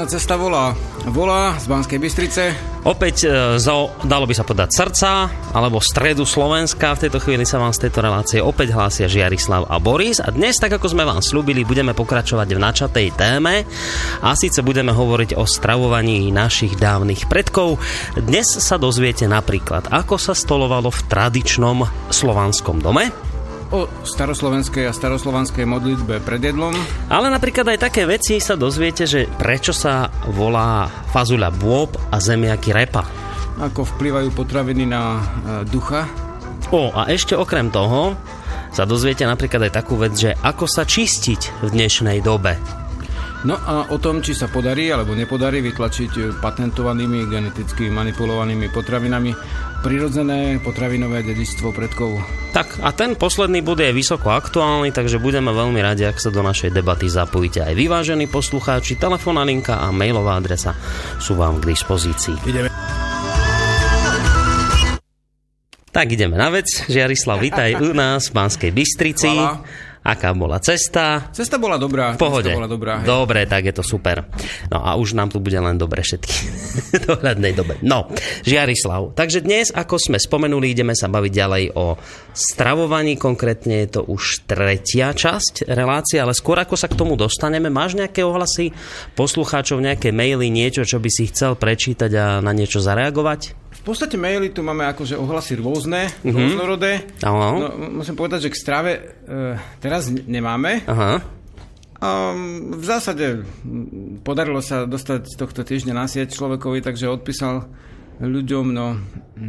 Hola, hola, rodná cesta volá. Volá z Banskej Bystrice. Opäť e, zo, dalo by sa povedať, srdca alebo stredu Slovenska. V tejto chvíli sa vám z tejto relácie opäť hlásia Žiarislav a Boris. A dnes, tak ako sme vám slúbili, budeme pokračovať v načatej téme. A síce budeme hovoriť o stravovaní našich dávnych predkov. Dnes sa dozviete napríklad, ako sa stolovalo v tradičnom slovanskom dome o staroslovenskej a staroslovanskej modlitbe pred jedlom. Ale napríklad aj také veci sa dozviete, že prečo sa volá fazuľa bôb a zemiaky repa. Ako vplyvajú potraviny na e, ducha. O, a ešte okrem toho sa dozviete napríklad aj takú vec, že ako sa čistiť v dnešnej dobe. No a o tom, či sa podarí alebo nepodarí vytlačiť patentovanými geneticky manipulovanými potravinami prirodzené potravinové dedičstvo predkov. Tak a ten posledný bod je vysoko aktuálny, takže budeme veľmi radi, ak sa do našej debaty zapojíte aj vyvážení poslucháči. Telefónna linka a mailová adresa sú vám k dispozícii. Ideme. Tak ideme na vec. Žiarislav, vítaj u nás v Banskej Bystrici. Hvala. Aká bola cesta? Cesta bola dobrá. V pohode. Cesta bola dobrá, hej. Dobre, tak je to super. No a už nám tu bude len dobre všetky. v dohľadnej dobe. No, Žiarislav. Takže dnes, ako sme spomenuli, ideme sa baviť ďalej o stravovaní. Konkrétne je to už tretia časť relácie, ale skôr ako sa k tomu dostaneme, máš nejaké ohlasy poslucháčov, nejaké maily, niečo, čo by si chcel prečítať a na niečo zareagovať? Podstate maily tu máme akože ohlasy rôzne, mm-hmm. rôznorodé. No, musím povedať, že k strave e, teraz nemáme. Aha. Um, v zásade podarilo sa dostať tohto týždňa na sieť človekovi, takže odpísal ľuďom, no...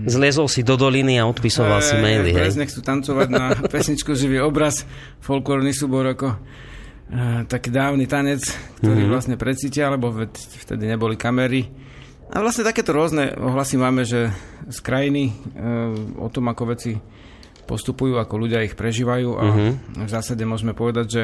Zliezol si do doliny a odpisoval e, si maily, hej? nechcú tancovať na pesničku Živý obraz, folklórny súbor ako e, taký dávny tanec, ktorý mm-hmm. vlastne precítia, lebo vtedy neboli kamery a vlastne takéto rôzne ohlasy máme, že z krajiny e, o tom, ako veci postupujú, ako ľudia ich prežívajú a uh-huh. v zásade môžeme povedať, že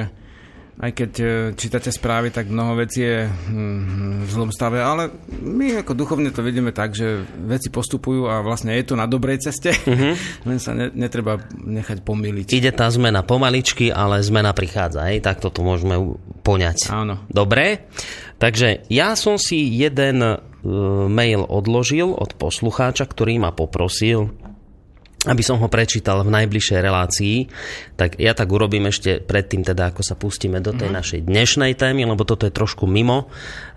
aj keď e, čítate správy, tak mnoho vecí je hm, v zlom stave, ale my ako duchovne to vidíme tak, že veci postupujú a vlastne je to na dobrej ceste, uh-huh. len sa ne, netreba nechať pomýliť. Ide tá zmena pomaličky, ale zmena prichádza, hej? tak toto môžeme poňať. Áno. Dobre, takže ja som si jeden mail odložil od poslucháča, ktorý ma poprosil, aby som ho prečítal v najbližšej relácii, tak ja tak urobím ešte predtým, teda ako sa pustíme do tej mm. našej dnešnej témy, lebo toto je trošku mimo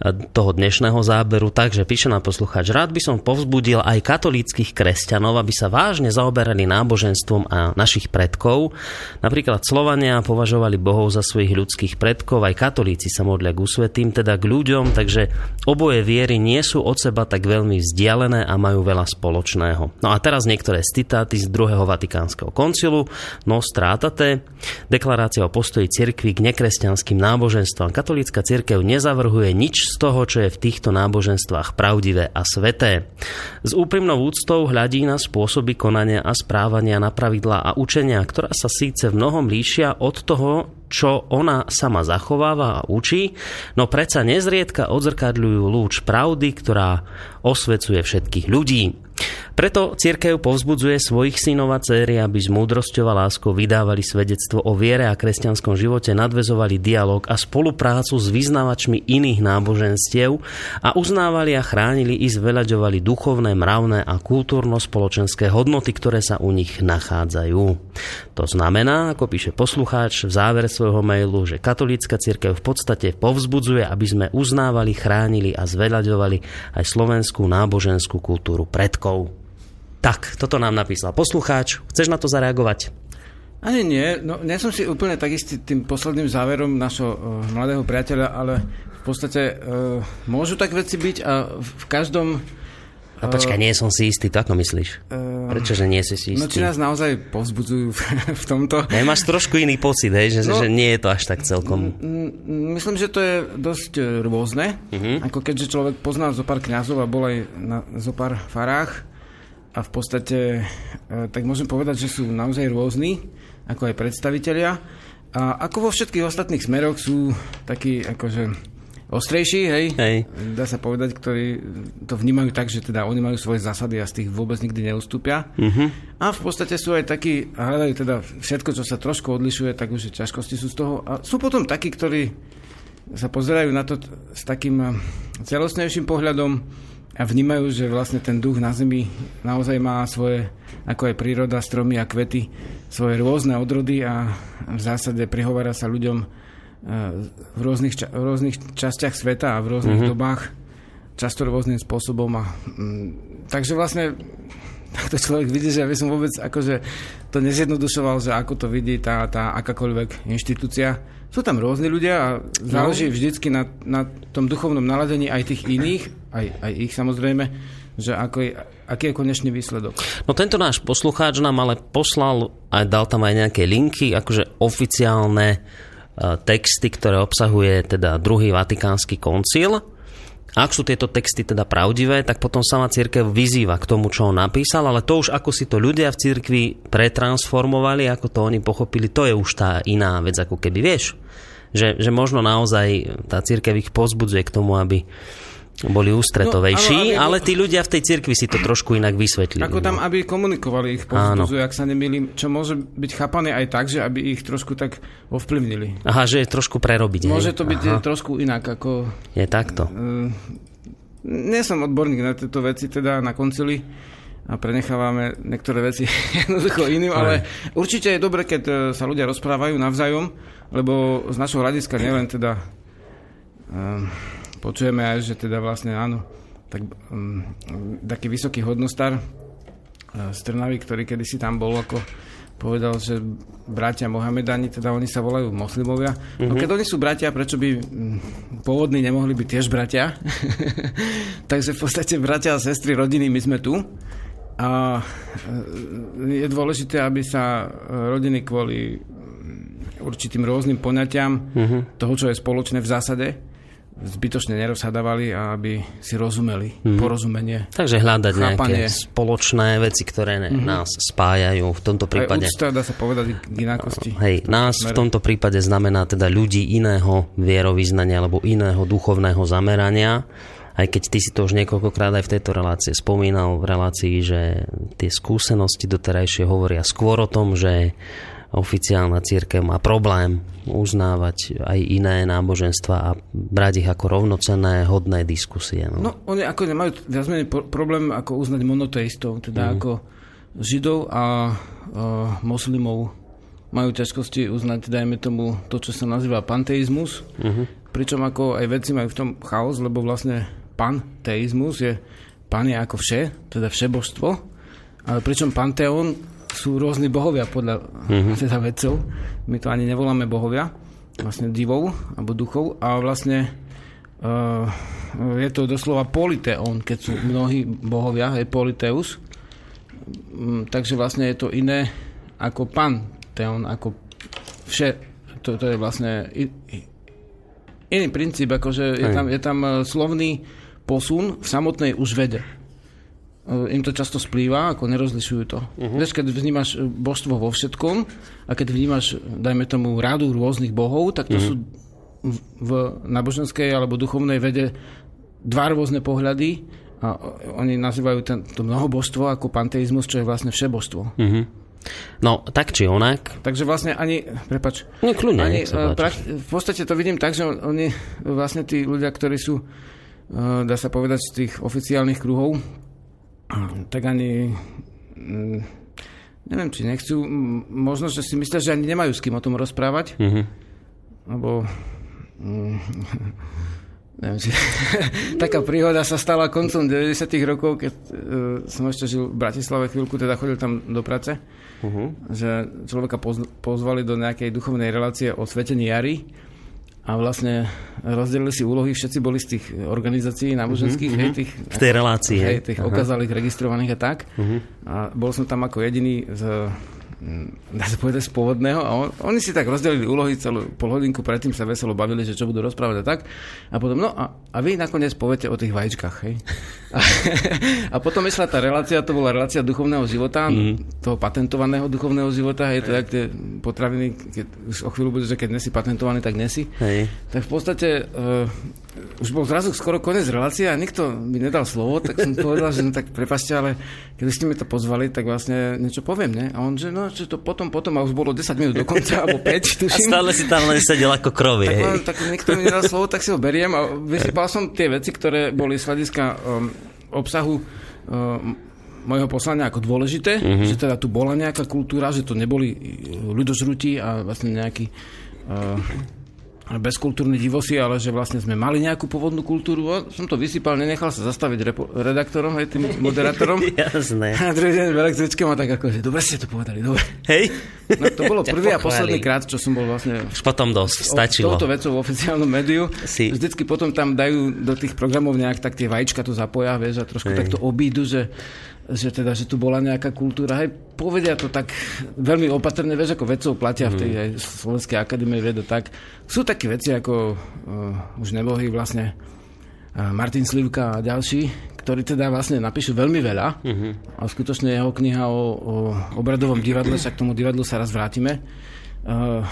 e, toho dnešného záberu. Takže píše na poslucháč, rád by som povzbudil aj katolíckých kresťanov, aby sa vážne zaoberali náboženstvom a našich predkov. Napríklad Slovania považovali bohov za svojich ľudských predkov, aj katolíci sa modlia k usvetým, teda k ľuďom, takže oboje viery nie sú od seba tak veľmi vzdialené a majú veľa spoločného. No a teraz niektoré citáty druhého Vatikánskeho koncilu Nostra Atate, deklarácia o postoji cirkvi k nekresťanským náboženstvám. Katolícka cirkev nezavrhuje nič z toho, čo je v týchto náboženstvách pravdivé a sveté. S úprimnou úctou hľadí na spôsoby konania a správania na pravidlá a učenia, ktorá sa síce v mnohom líšia od toho, čo ona sama zachováva a učí, no predsa nezriedka odzrkadľujú lúč pravdy, ktorá osvecuje všetkých ľudí. Preto cirkev povzbudzuje svojich synov a céry, aby s múdrosťou a láskou vydávali svedectvo o viere a kresťanskom živote, nadvezovali dialog a spoluprácu s vyznavačmi iných náboženstiev a uznávali a chránili i zveľaďovali duchovné, mravné a kultúrno-spoločenské hodnoty, ktoré sa u nich nachádzajú. To znamená, ako píše poslucháč v závere svojho mailu, že katolícka cirkev v podstate povzbudzuje, aby sme uznávali, chránili a zveľaďovali aj slovenskú náboženskú kultúru predkov. Tak, toto nám napísal poslucháč. Chceš na to zareagovať? Ani nie. No, nie som si úplne tak istý tým posledným záverom našho uh, mladého priateľa, ale v podstate uh, môžu tak veci byť a v každom A počkaj, nie som si istý, to ako myslíš? Uh, Prečo, že nie si si istý? No či nás naozaj povzbudzujú v tomto. Ja, máš trošku iný pocit, hej, že, no, že nie je to až tak celkom... Myslím, že to je dosť e, rôzne. Uh-huh. Ako keďže človek pozná zo pár kňazov a bol aj na zo pár farách a v podstate, tak môžem povedať, že sú naozaj rôzni, ako aj predstavitelia. A ako vo všetkých ostatných smeroch sú takí akože ostrejší, hej? hej. Dá sa povedať, ktorí to vnímajú tak, že teda oni majú svoje zásady a z tých vôbec nikdy neustúpia. Uh-huh. A v podstate sú aj takí, a hľadajú teda všetko, čo sa trošku odlišuje, tak už ťažkosti sú z toho. A sú potom takí, ktorí sa pozerajú na to s takým eh, celostnejším pohľadom a vnímajú, že vlastne ten duch na Zemi naozaj má svoje, ako aj príroda, stromy a kvety, svoje rôzne odrody a v zásade prihovára sa ľuďom v rôznych, ča- v rôznych častiach sveta a v rôznych mm-hmm. dobách, často rôznym spôsobom. A, mm, takže vlastne takto človek vidí, že aby som vôbec akože to nezjednodušoval, že ako to vidí tá, tá akákoľvek inštitúcia. Sú tam rôzni ľudia a záleží no. vždycky na, na tom duchovnom naladení aj tých iných, aj, aj ich samozrejme, že ako je, aký je konečný výsledok. No tento náš poslucháč nám ale poslal a dal tam aj nejaké linky, akože oficiálne texty, ktoré obsahuje teda druhý vatikánsky koncil. Ak sú tieto texty teda pravdivé, tak potom sama církev vyzýva k tomu, čo on napísal, ale to už ako si to ľudia v cirkvi pretransformovali, ako to oni pochopili, to je už tá iná vec, ako keby vieš. Že, že možno naozaj tá církev ich pozbudzuje k tomu, aby boli ústretovejší, no, áno, ale tí ľudia v tej cirkvi si to trošku inak vysvetlili. Ako tam, no. aby komunikovali ich povzbudzujú, ak sa nemýlim, čo môže byť chápané aj tak, že aby ich trošku tak ovplyvnili. Aha, že je trošku prerobiť. Môže to byť Aha. trošku inak, ako... Je takto. Uh, nie som odborník na tieto veci, teda na koncili a prenechávame niektoré veci jednoducho iným, ale určite je dobre, keď e, sa ľudia rozprávajú navzájom, lebo z našho hľadiska nielen teda počujeme aj, že teda vlastne áno, tak, um, taký vysoký hodnostar uh, z Trnavy, ktorý kedysi tam bol ako povedal, že bratia Mohamedani, teda oni sa volajú moslimovia. Mm-hmm. No mhm. keď oni sú bratia, prečo by mm, pôvodní nemohli byť tiež bratia? Takže v podstate bratia a sestry rodiny, my sme tu. A e, je dôležité, aby sa rodiny kvôli mm, určitým rôznym poňatiam mm-hmm. toho, čo je spoločné v zásade, zbytočne nerozhadávali a aby si rozumeli, mm. porozumenie. Takže hľadať chápanie. nejaké spoločné veci, ktoré mm-hmm. nás spájajú v tomto prípade. Aj úcta, dá sa povedať k inákosti. Hej, nás v tomto prípade znamená teda ľudí iného vierovýznania alebo iného duchovného zamerania. Aj keď ty si to už niekoľkokrát aj v tejto relácii spomínal v relácii, že tie skúsenosti doterajšie hovoria skôr o tom, že oficiálna církev má problém uznávať aj iné náboženstva a brať ich ako rovnocenné, hodné diskusie. No, no oni ako nemajú viac menej problém ako uznať monoteistov, teda mm. ako židov a, a moslimov majú ťažkosti uznať, dajme tomu, to, čo sa nazýva panteizmus, mm-hmm. pričom ako aj vedci majú v tom chaos, lebo vlastne panteizmus je pan je ako vše, teda všebožstvo, ale pričom panteón sú rôzni bohovia podľa mm-hmm. teda vedcov. My to ani nevoláme bohovia, vlastne divov alebo duchov a vlastne uh, je to doslova politeon, keď sú mnohí bohovia, je politeus. Um, takže vlastne je to iné ako panteon, ako vše. To, to je vlastne iný princíp, akože je tam, je tam eh, slovný posun v samotnej už vede. E, im to často splýva, ako nerozlišujú to. Uh-huh. Vieš, keď vnímaš e, božstvo vo všetkom a keď vnímaš, dajme tomu, rádu rôznych bohov, tak to uh-huh. sú v, v náboženskej alebo duchovnej vede dva rôzne pohľady a oni nazývajú ten, to mnohobožstvo ako panteizmus, čo je vlastne všebožstvo. Uh-huh. No, tak či onak. Takže vlastne ani, prepač, Nie, kľudne, ani, pra, v podstate to vidím tak, že oni, vlastne tí ľudia, ktorí sú, dá sa povedať, z tých oficiálnych kruhov, tak ani mm, neviem, či nechcú, možno, že si myslia, že ani nemajú s kým o tom rozprávať, mm-hmm. lebo mm, neviem, či, taká príhoda sa stala koncom 90 rokov, keď uh, som ešte žil v Bratislave chvíľku, teda chodil tam do práce, uh-huh. že človeka poz, pozvali do nejakej duchovnej relácie o svetení jary a vlastne rozdelili si úlohy, všetci boli z tých organizácií náboženských, mm-hmm. hej, tých, v tej relácii, hej, tých okazalých, registrovaných a tak. Mm-hmm. A bol som tam ako jediný z dá sa povedať, z pôvodného. A on, oni si tak rozdelili úlohy celú pol hodinku, predtým sa veselo bavili, že čo budú rozprávať a tak. A potom, no a, a vy nakoniec poviete o tých vajíčkach, hej. A, a potom išla tá relácia, to bola relácia duchovného života, mm. toho patentovaného duchovného života, hej, to jak tie potraviny, keď už o chvíľu bude, že keď nesi patentovaný, tak nesi. Hej. Tak v podstate uh, už bol zrazu skoro koniec relácie a nikto mi nedal slovo, tak som povedal, že no tak prepašte, ale keď ste mi to pozvali, tak vlastne niečo poviem, ne? A on, že no, že to potom, potom a už bolo 10 minút do konca, alebo 5, tuším. A stále si tam len sedel ako krovy, tak, hej. tak nikto mi nedal slovo, tak si ho beriem a vysypal som tie veci, ktoré boli z hľadiska um, obsahu um, mojho poslania ako dôležité, mm-hmm. že teda tu bola nejaká kultúra, že to neboli ľudožrutí a vlastne nejaký uh, bezkultúrni divosi, ale že vlastne sme mali nejakú pôvodnú kultúru. A som to vysypal, nenechal sa zastaviť repo- redaktorom, aj tým moderátorom. Jasné. A druhý deň v električke ma tak ako, že dobre ste to povedali, dobre. Hej. No to bolo prvý a posledný krát, čo som bol vlastne... Už potom dosť, stačilo. Touto vecou v oficiálnom médiu. Si. Vždycky potom tam dajú do tých programov nejak tak tie vajíčka to zapoja, vieš, a trošku Hej. takto obídu, že že teda, že tu bola nejaká kultúra. Hej, povedia to tak veľmi opatrne, vieš, ako vedcov platia mm. v tej mhm. aj Slovenskej akadémie vedo tak. Sú také veci, ako uh, už nebohy vlastne uh, Martin Slivka a ďalší, ktorí teda vlastne napíšu veľmi veľa mm-hmm. a skutočne jeho kniha o, o obradovom divadle, sa k tomu divadlu sa raz vrátime, uh,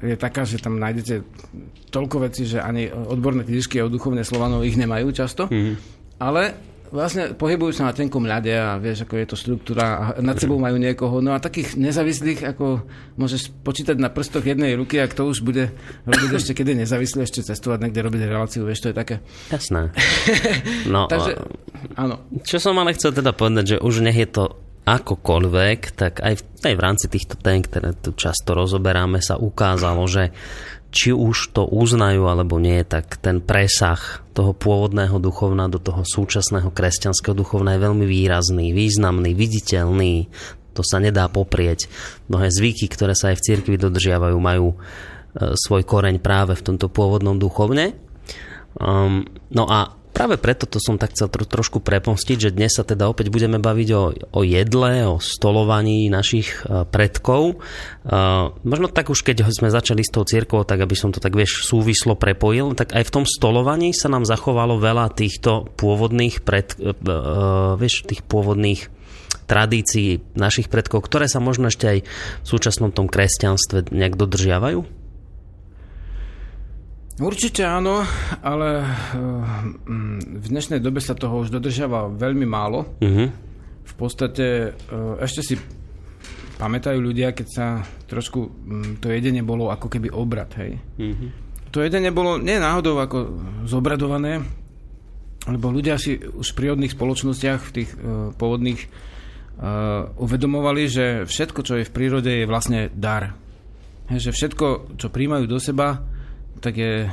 je taká, že tam nájdete toľko vecí, že ani odborné knižky o duchovné Slovanov ich nemajú často, mm-hmm. ale vlastne pohybujú sa na tenkom ľade a vieš, ako je to štruktúra a nad sebou majú niekoho. No a takých nezávislých, ako môžeš počítať na prstoch jednej ruky a kto už bude robiť ešte, je nezávislý, ešte cestovať niekde, robiť reláciu, vieš, to je také. Jasné. No, Takže, áno. Čo som ale chcel teda povedať, že už nech je to akokoľvek, tak aj v, aj v rámci týchto tém, ktoré tu často rozoberáme, sa ukázalo, že či už to uznajú alebo nie, tak ten presah toho pôvodného duchovna do toho súčasného kresťanského duchovna je veľmi výrazný, významný, viditeľný. To sa nedá poprieť. Mnohé zvyky, ktoré sa aj v cirkvi dodržiavajú, majú e, svoj koreň práve v tomto pôvodnom duchovne. Um, no a práve preto to som tak chcel tro, trošku prepomstiť, že dnes sa teda opäť budeme baviť o, o jedle, o stolovaní našich uh, predkov. Uh, možno tak už keď sme začali s tou církou, tak aby som to tak vieš súvislo prepojil, tak aj v tom stolovaní sa nám zachovalo veľa týchto pôvodných pred, uh, vieš, tých pôvodných tradícií našich predkov, ktoré sa možno ešte aj v súčasnom tom kresťanstve nejak dodržiavajú? Určite áno, ale eh, v dnešnej dobe sa toho už dodržiava veľmi málo. Uh-huh. V podstate eh, ešte si pamätajú ľudia, keď sa trošku mm, to jedenie bolo ako keby obrad, hej. Uh-huh. To jedenie bolo nie náhodou ako zobradované, lebo ľudia si už v prírodných spoločnostiach, v tých uh, pôvodných, uh, uvedomovali, že všetko, čo je v prírode, je vlastne dar. Hej, že všetko, čo príjmajú do seba, tak je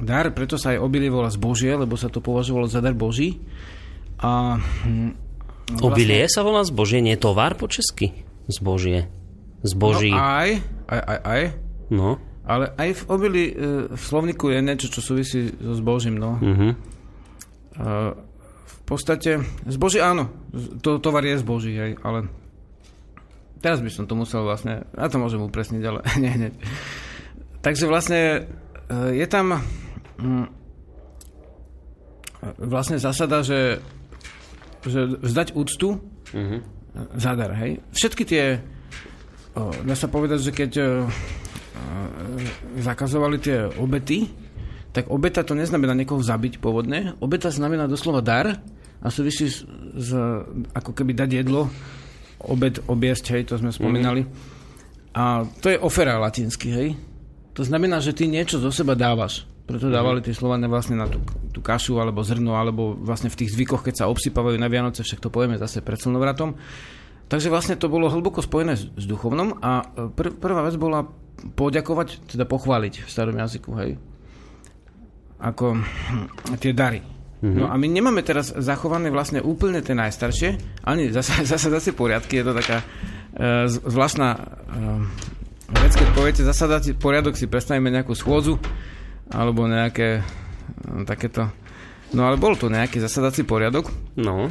dar, preto sa aj obilie volá zbožie, lebo sa to považovalo za dar Boží. A, hm, vlastne... Obilie sa volá zbožie, nie tovar po česky? Zbožie. Zboží. No aj, aj, aj, aj. No. Ale aj v obili, e, v slovniku je niečo, čo súvisí so zbožím, no. Uh-huh. v podstate, zboží áno, to, tovar je zboží, aj, ale teraz by som to musel vlastne, ja to môžem upresniť, ale nie, nie. Takže vlastne je tam mm, vlastne zásada, že, že vzdať úctu uh-huh. zadar, hej. Všetky tie, dá sa povedať, že keď zakazovali tie obety, tak obeta to neznamená niekoho zabiť pôvodne. Obeta znamená doslova dar a súvisí s, s ako keby dať jedlo, obed, obiesť, hej, to sme spomínali. Uh-huh. A to je ofera latinsky, hej. To znamená, že ty niečo zo seba dávaš. Preto mhm. dávali tie Slovania vlastne na tú, tú kašu alebo zrno, alebo vlastne v tých zvykoch, keď sa obsypávajú na Vianoce, však to povieme zase pred slnovratom. Takže vlastne to bolo hlboko spojené s, s duchovnom a e, pr- prvá vec bola poďakovať, teda pochváliť v starom jazyku, hej. Ako tie dary. Mm-hmm. No a my nemáme teraz zachované vlastne úplne tie najstaršie, ani zase, zase, zase poriadky, je to taká uh, zvláštna uh, vec, keď poviete zasadať poriadok, si predstavíme nejakú schôdzu alebo nejaké uh, takéto... No ale bol to nejaký zasadací poriadok. No.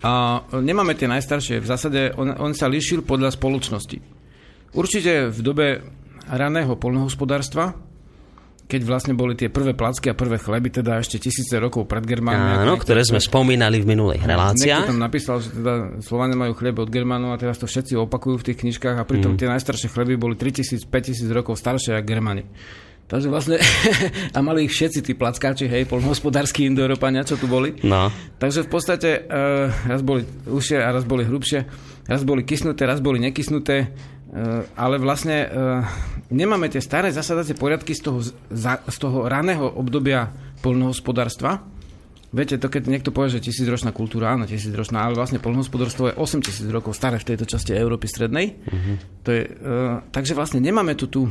A nemáme tie najstaršie. V zásade on, on sa líšil podľa spoločnosti. Určite v dobe raného polnohospodárstva, keď vlastne boli tie prvé placky a prvé chleby, teda ešte tisíce rokov pred Germánmi. Áno, ktoré sme spomínali v minulých reláciách. Niekto tam napísal, že teda Slovania majú chleby od Germánov a teraz to všetci opakujú v tých knižkách a pritom mm. tie najstaršie chleby boli 3000-5000 rokov staršie ako Germáni. Takže vlastne, a mali ich všetci tí plackáči, hej, polnohospodárskí indoeurópania, čo tu boli. No. Takže v podstate uh, raz boli užšie a raz boli hrubšie, raz boli kysnuté, raz boli nekysnuté, uh, ale vlastne uh, nemáme tie staré zasadacie poriadky z toho, z toho raného obdobia polnohospodárstva. Viete, to keď niekto povie, že tisícročná kultúra, áno, tisícročná, ale vlastne polnohospodárstvo je 8 tisíc rokov staré v tejto časti Európy strednej. Uh-huh. To je, uh, takže vlastne nemáme tu tú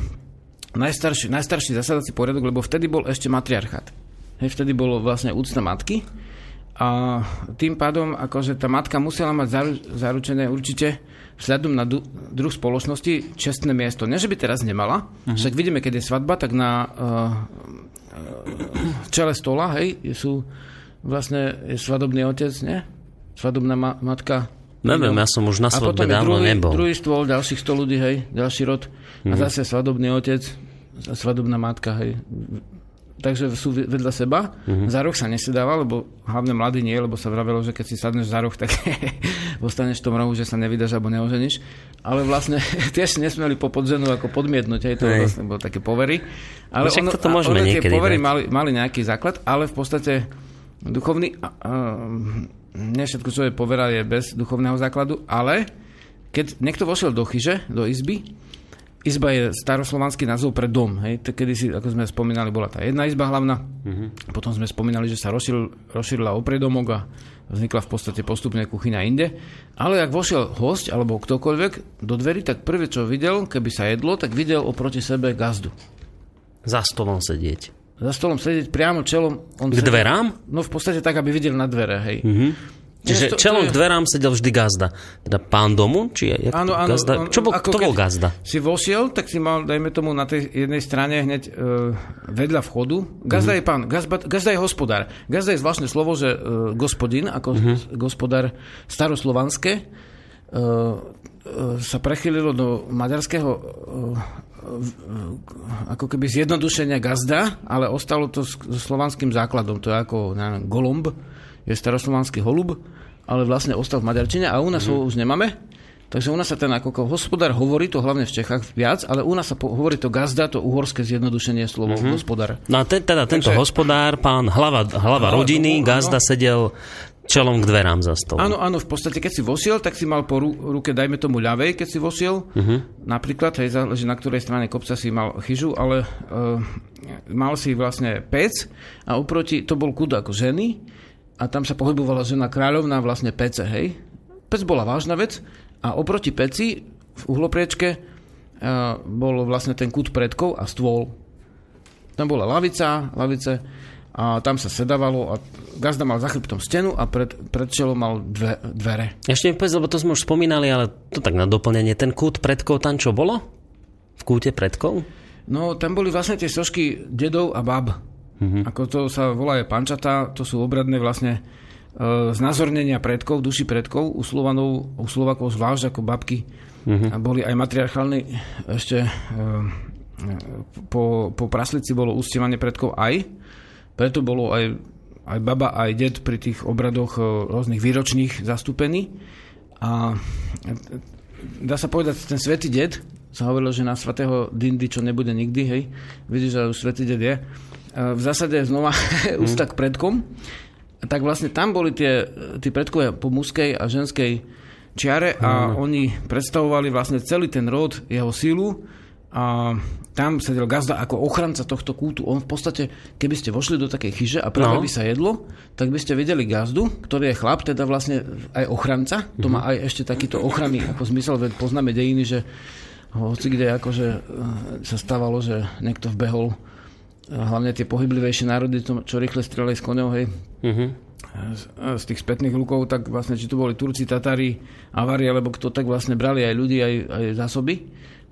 najstarší, najstarší zasadací poriadok, lebo vtedy bol ešte matriarchát. Hej, vtedy bolo vlastne úcta matky a tým pádom akože tá matka musela mať zaru, zaručené určite vzhľadom na druh spoločnosti čestné miesto. Nie, že by teraz nemala, uh-huh. však vidíme, keď je svadba, tak na uh, uh, čele stola, hej, sú vlastne je svadobný otec, nie? Svadobná ma- matka. Neviem, ja som už na svadbe dávno druhý, nebol. druhý stôl, ďalších 100 ľudí, hej, ďalší rod. A Mhm. zase svadobný otec, svadobná matka, hej. Takže sú vedľa seba. Mhm. Za roh sa nesedáva, lebo hlavne mladý nie, lebo sa vravelo, že keď si sadneš za roh, tak ostaneš v tom rohu, že sa nevydaš alebo neoženíš. Ale vlastne tiež nesmeli po podzenu ako podmietnúť, hej, to Hej. vlastne bolo také povery. Ale No však toto môžeme a tie povery dať. mali, mali nejaký základ, ale v podstate duchovný... A, nie všetko, čo je povera, je bez duchovného základu, ale keď niekto vošiel do chyže, do izby, Izba je staroslovanský názov pre dom. Hej. Kedy si, ako sme spomínali, bola tá jedna izba hlavná. Mm-hmm. Potom sme spomínali, že sa rozšíril, rozšírila o predomok a vznikla v podstate postupne kuchyňa inde. Ale ak vošiel host alebo ktokoľvek do dverí, tak prvé, čo videl, keby sa jedlo, tak videl oproti sebe gazdu. Za stolom sedieť. Za stolom sedieť priamo čelom. On K sedel- dverám? No v podstate tak, aby videl na dvere. Hej. Mhm. Čiže to- to čelom je- k dverám sedel vždy gazda. Teda pán domu? Či je, jak Áno, to, áno. gazda? on- Čo bol, kto bol gazda? Si vošiel, tak si mal, dajme tomu, na tej jednej strane hneď e, vedľa vchodu. Gazda Mhm. je pán, gazda, gazda je hospodár. Gazda je zvláštne slovo, že e, gospodin, ako Mhm. gospodár staroslovanské, e, e, sa prechylilo do maďarského e, e, ako keby zjednodušenia gazda, ale ostalo to s, slovanským základom. To je ako neviem, golomb, je staroslovanský holub, ale vlastne ostal v maďarčine a u nás ho už nemáme. Takže u nás sa ten ako hospodár hovorí, to hlavne v Čechách viac, ale u nás sa po, hovorí to gazda, to uhorské zjednodušenie slovo mm-hmm. hospodár. No a ten, teda tento Takže- hospodár, pán hlava, hlava Hlava rodiny, áno. gazda sedel čelom k dverám za stolom. Áno, áno, v podstate, keď si vošiel, tak si mal po ru- ruke, dajme tomu ľavej, keď si vošiel. Uh-huh. Napríklad, hej, záleží na ktorej strane kopca si mal chyžu, ale uh, mal si vlastne pec a oproti, to bol kúd ako ženy a tam sa pohybovala žena kráľovná vlastne pece, hej. Pec bola vážna vec a oproti peci v uhlopriečke uh, bol vlastne ten kút predkov a stôl. Tam bola lavica, lavice a tam sa sedávalo a gazda mal za chrbtom stenu a pred, pred čelom mal dve, dvere. Ešte mi povedz, lebo to sme už spomínali, ale to tak na doplnenie. Ten kút predkov tam čo bolo? V kúte predkov? No, tam boli vlastne tie sošky dedov a bab. Mm-hmm. Ako to sa volá je pančata, to sú obradné vlastne e, znázornenia predkov, duši predkov, u Slovanov, u Slovakov zvlášť ako babky. Mm-hmm. A boli aj matriarchálne ešte e, po, po praslici bolo uctievanie predkov aj, preto bolo aj, aj baba, aj ded pri tých obradoch e, rôznych výročných zastúpení. A e, dá sa povedať, ten svätý ded, sa hovorilo, že na svatého Dindy, čo nebude nikdy, hej, vidíš, že už svätý ded je, e, v zásade znova ústa k predkom, tak vlastne tam boli tie, tí predkovia po mužskej a ženskej čiare a oni predstavovali vlastne celý ten rod, jeho sílu a tam sedel gazda ako ochranca tohto kútu. On v podstate, keby ste vošli do takej chyže a práve No. by sa jedlo, tak by ste videli gazdu, ktorý je chlap, teda vlastne aj ochranca. To má aj ešte takýto ochranný ako zmysel, veď poznáme dejiny, že hoci kde akože eh, sa stávalo, že niekto vbehol eh, hlavne tie pohyblivejšie národy, to, čo rýchle strelali s koňou, hej, z, z tých spätných lukov, tak vlastne či to boli Turci, Tatári, Avari, alebo kto, tak vlastne brali aj ľudí, aj, aj zásoby.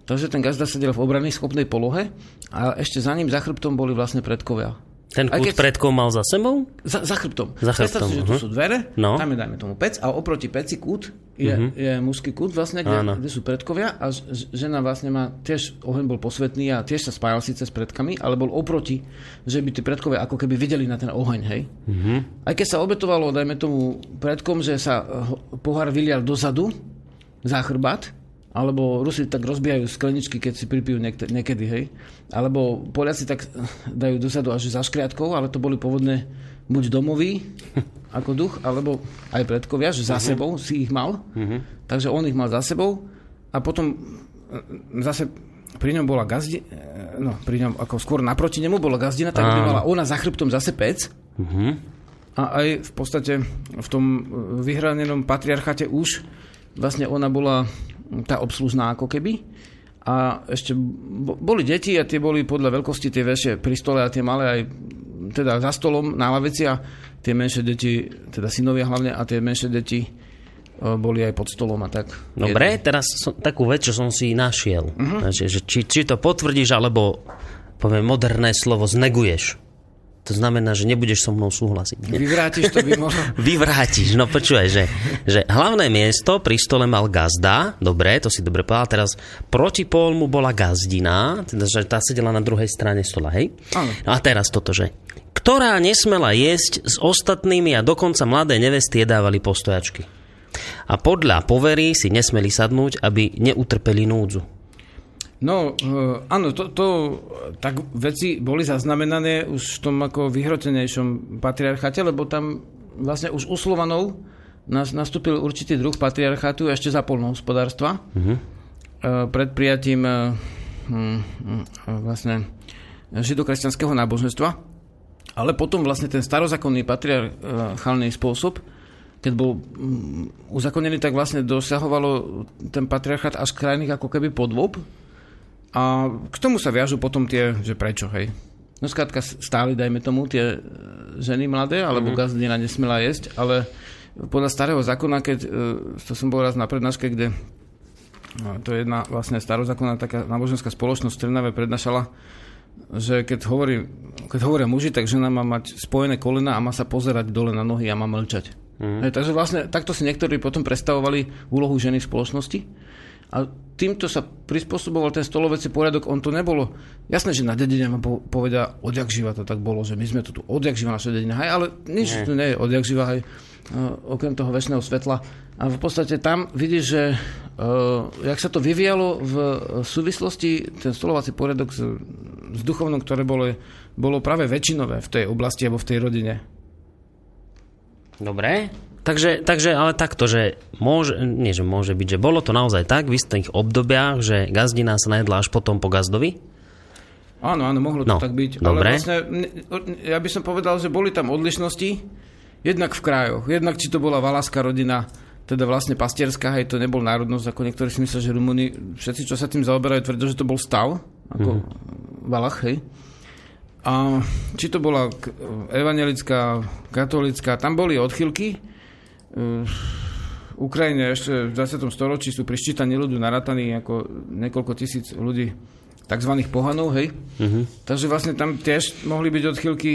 Takže ten gazda sedel v obrany schopnej polohe a ešte za ním, za chrbtom boli vlastne predkovia. Ten kút keď... predkov mal za sebou? Za, za chrbtom. Za chrbtom. si, že tu uh-huh. sú dvere, no. tam je, dajme tomu, pec a oproti peci kút je, uh-huh. je mužský kút vlastne, kde, kde sú predkovia a žena vlastne má, tiež oheň bol posvetný a tiež sa spájal síce s predkami, ale bol oproti, že by tí predkovia ako keby videli na ten oheň, hej. Uh-huh. Aj keď sa obetovalo, dajme tomu predkom, že sa pohár vylial dozadu, za chrbát, alebo Rusi tak rozbijajú skleničky, keď si pripijú niekde, niekedy, hej. Alebo Poliaci tak dajú dosadu až za škriatkou, ale to boli pôvodne buď domoví, ako duch, alebo aj predkovia, že za uh-huh. sebou si ich mal. Uh-huh. Takže on ich mal za sebou a potom e, zase pri ňom bola gazdi, e, no pri ňom ako skôr naproti nemu bola gazdina, tak by mala ona za chrbtom zase pec. Uh-huh. A aj v podstate v tom vyhranenom patriarchate už vlastne ona bola tá obslužná ako keby. A ešte boli deti a tie boli podľa veľkosti tie väčšie pri stole a tie malé aj teda za stolom na lavici a tie menšie deti, teda synovia hlavne a tie menšie deti boli aj pod stolom a tak. Dobre, jedno. teraz som, takú vec, čo som si našiel. Uh-huh. Že, že, či, či to potvrdíš, alebo poviem moderné slovo zneguješ. To znamená, že nebudeš so mnou súhlasiť. Vyvrátiš to by mohol. Vyvrátiš, no počúvaj, že, že hlavné miesto pri stole mal gazda, dobre, to si dobre povedal, teraz proti mu bola gazdina, teda, že tá sedela na druhej strane stola, hej? Áno. No a teraz toto, že ktorá nesmela jesť s ostatnými a dokonca mladé nevesty jedávali postojačky. A podľa povery si nesmeli sadnúť, aby neutrpeli núdzu. No, uh, áno, to, to, tak veci boli zaznamenané už v tom ako vyhrotenejšom patriarcháte, lebo tam vlastne už u Slovanov nás, nastúpil určitý druh patriarchátu ešte za polnohospodárstva. Uh-huh. Uh, pred prijatím um, vlastne židokresťanského náboženstva. Ale potom vlastne ten starozákonný patriarchálny spôsob, keď bol um, uzakonený, tak vlastne dosahovalo ten patriarchát až krajných ako keby podvob, a k tomu sa viažú potom tie, že prečo, hej. No skrátka stáli, dajme tomu, tie e, ženy mladé, alebo mm-hmm. gazdina nesmela jesť, ale podľa starého zákona, keď, e, to som bol raz na prednáške, kde to je jedna vlastne starozákonná taká náboženská spoločnosť v Trnave prednášala, že keď, hovorí, keď hovoria muži, tak žena má mať spojené kolena a má sa pozerať dole na nohy a má mlčať. Mm. Hej, takže vlastne takto si niektorí potom predstavovali úlohu ženy v spoločnosti. A týmto sa prispôsoboval ten stolovecí poriadok. On to nebolo... Jasné, že na dedine ma povedia, odjak živa to tak bolo, že my sme to tu odjak živa naša dedina. Hej, ale nič nie. tu nie je odjak živa, hej, okrem toho väčšného svetla. A v podstate tam vidíš, že uh, jak sa to vyvíjalo v súvislosti, ten stolovací poriadok s, s duchovnom, ktoré bolo, bolo práve väčšinové v tej oblasti alebo v tej rodine. Dobre. Takže, takže ale takto, že môže, nie že môže byť, že bolo to naozaj tak v istých obdobiach, že gazdina sa najedla až potom po gazdovi? Áno, áno, mohlo to no, tak byť. Dobre. Ale vlastne, ja by som povedal, že boli tam odlišnosti, jednak v krajoch, jednak či to bola valaská rodina, teda vlastne pastierská, hej, to nebol národnosť, ako niektorí si myslia, že Rumúni, všetci, čo sa tým zaoberajú, tvrdia, že to bol stav, ako mm-hmm. Valach, hej. A či to bola evangelická, katolická, tam boli odchylky, Ukrajine ešte v 20. storočí sú pri ščítaní ľudu narátaní ako niekoľko tisíc ľudí tzv. pohanov, hej. Uh-huh. Takže vlastne tam tiež mohli byť odchylky,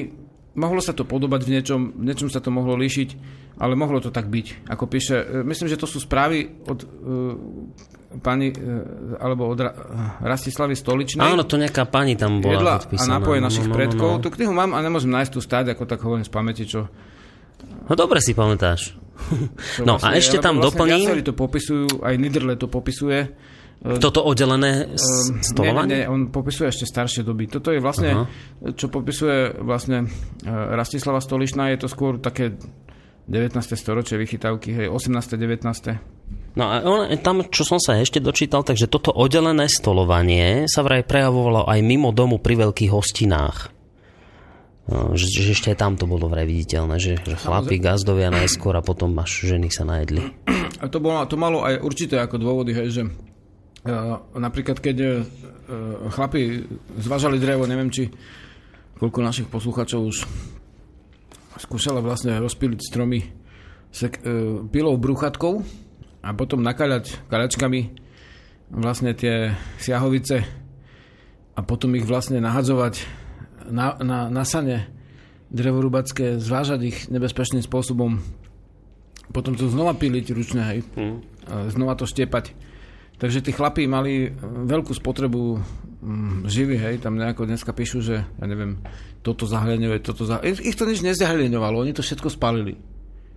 mohlo sa to podobať v niečom, v niečom sa to mohlo líšiť, ale mohlo to tak byť. Ako píše, e, myslím, že to sú správy od uh, pani, uh, alebo od Ra- Rastislavy Stoličnej. Áno, to nejaká pani tam bola Jedla a nápoje no, našich no, no, predkov. No, no. Tú knihu mám a nemôžem nájsť tu stáť, ako tak hovorím z pamäti, čo... No dobre si pamätáš. No vlastne, a ešte tam vlastne doplním... to popisujú, aj Niederle to popisuje. Toto oddelené stolovanie? Nie, nie, on popisuje ešte staršie doby. Toto je vlastne, uh-huh. čo popisuje vlastne e, Rastislava Stolišná, je to skôr také 19. storočie vychytávky, hej, 18. 19. No a on, tam, čo som sa ešte dočítal, takže toto oddelené stolovanie sa vraj prejavovalo aj mimo domu pri veľkých hostinách. No, že, že ešte aj tam to bolo vraj viditeľné, že, že chlapi, gazdovia najskôr a potom až ženy sa najedli. A to, bolo, to malo aj určité ako dôvody, hej, že uh, napríklad keď uh, chlapi zvažali drevo, neviem či koľko našich poslucháčov už skúšala vlastne rozpíliť stromy sek, uh, pilou brúchatkou a potom nakaľať kalačkami vlastne tie siahovice a potom ich vlastne nahadzovať na, na, na sane drevorubacké, zvážať ich nebezpečným spôsobom, potom to znova piliť ručne, hej, mm. znova to štiepať. Takže tí chlapí mali veľkú spotrebu mm, živy, hej, tam nejako dneska píšu, že ja neviem, toto zahľadňuje, toto zahľadňuje. Ich to nič nezahľadňovalo, oni to všetko spalili.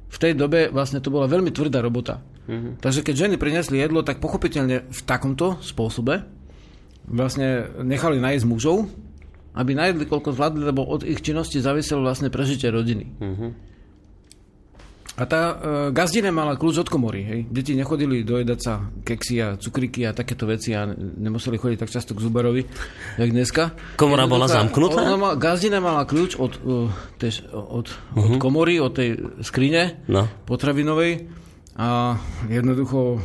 V tej dobe vlastne to bola veľmi tvrdá robota. Mm-hmm. Takže keď ženy priniesli jedlo, tak pochopiteľne v takomto spôsobe vlastne nechali nájsť mužov, aby najedli koľko zvládli, lebo od ich činnosti záviselo vlastne prežitie rodiny. Mm-hmm. A tá e, gazdina mala kľúč od komory. Hej. Deti nechodili dojedať sa keksy a cukriky a takéto veci a nemuseli chodiť tak často k zubarovi, jak dneska. Komora bola zamknutá? Ona mal, gazdina mala kľúč od, uh, tež, od, uh-huh. od mhm. komory, od tej skrine no. potravinovej a jednoducho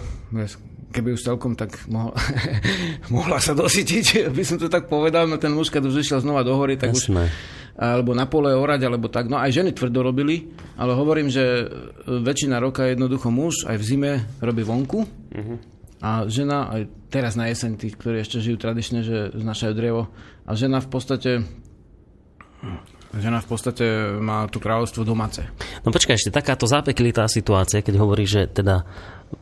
keby už celkom tak mohla, mohla sa dosytiť, by som to tak povedal, no ten muž, keď už išiel znova do hory, tak Jasné. už alebo na pole orať, alebo tak. No aj ženy tvrdo robili, ale hovorím, že väčšina roka jednoducho muž aj v zime robí vonku uh-huh. a žena aj teraz na jeseň, tí, ktorí ešte žijú tradične, že znašajú drevo a žena v podstate Žena v podstate má tu kráľovstvo domáce. No počkaj, ešte takáto zapeklitá situácia, keď hovorí, že teda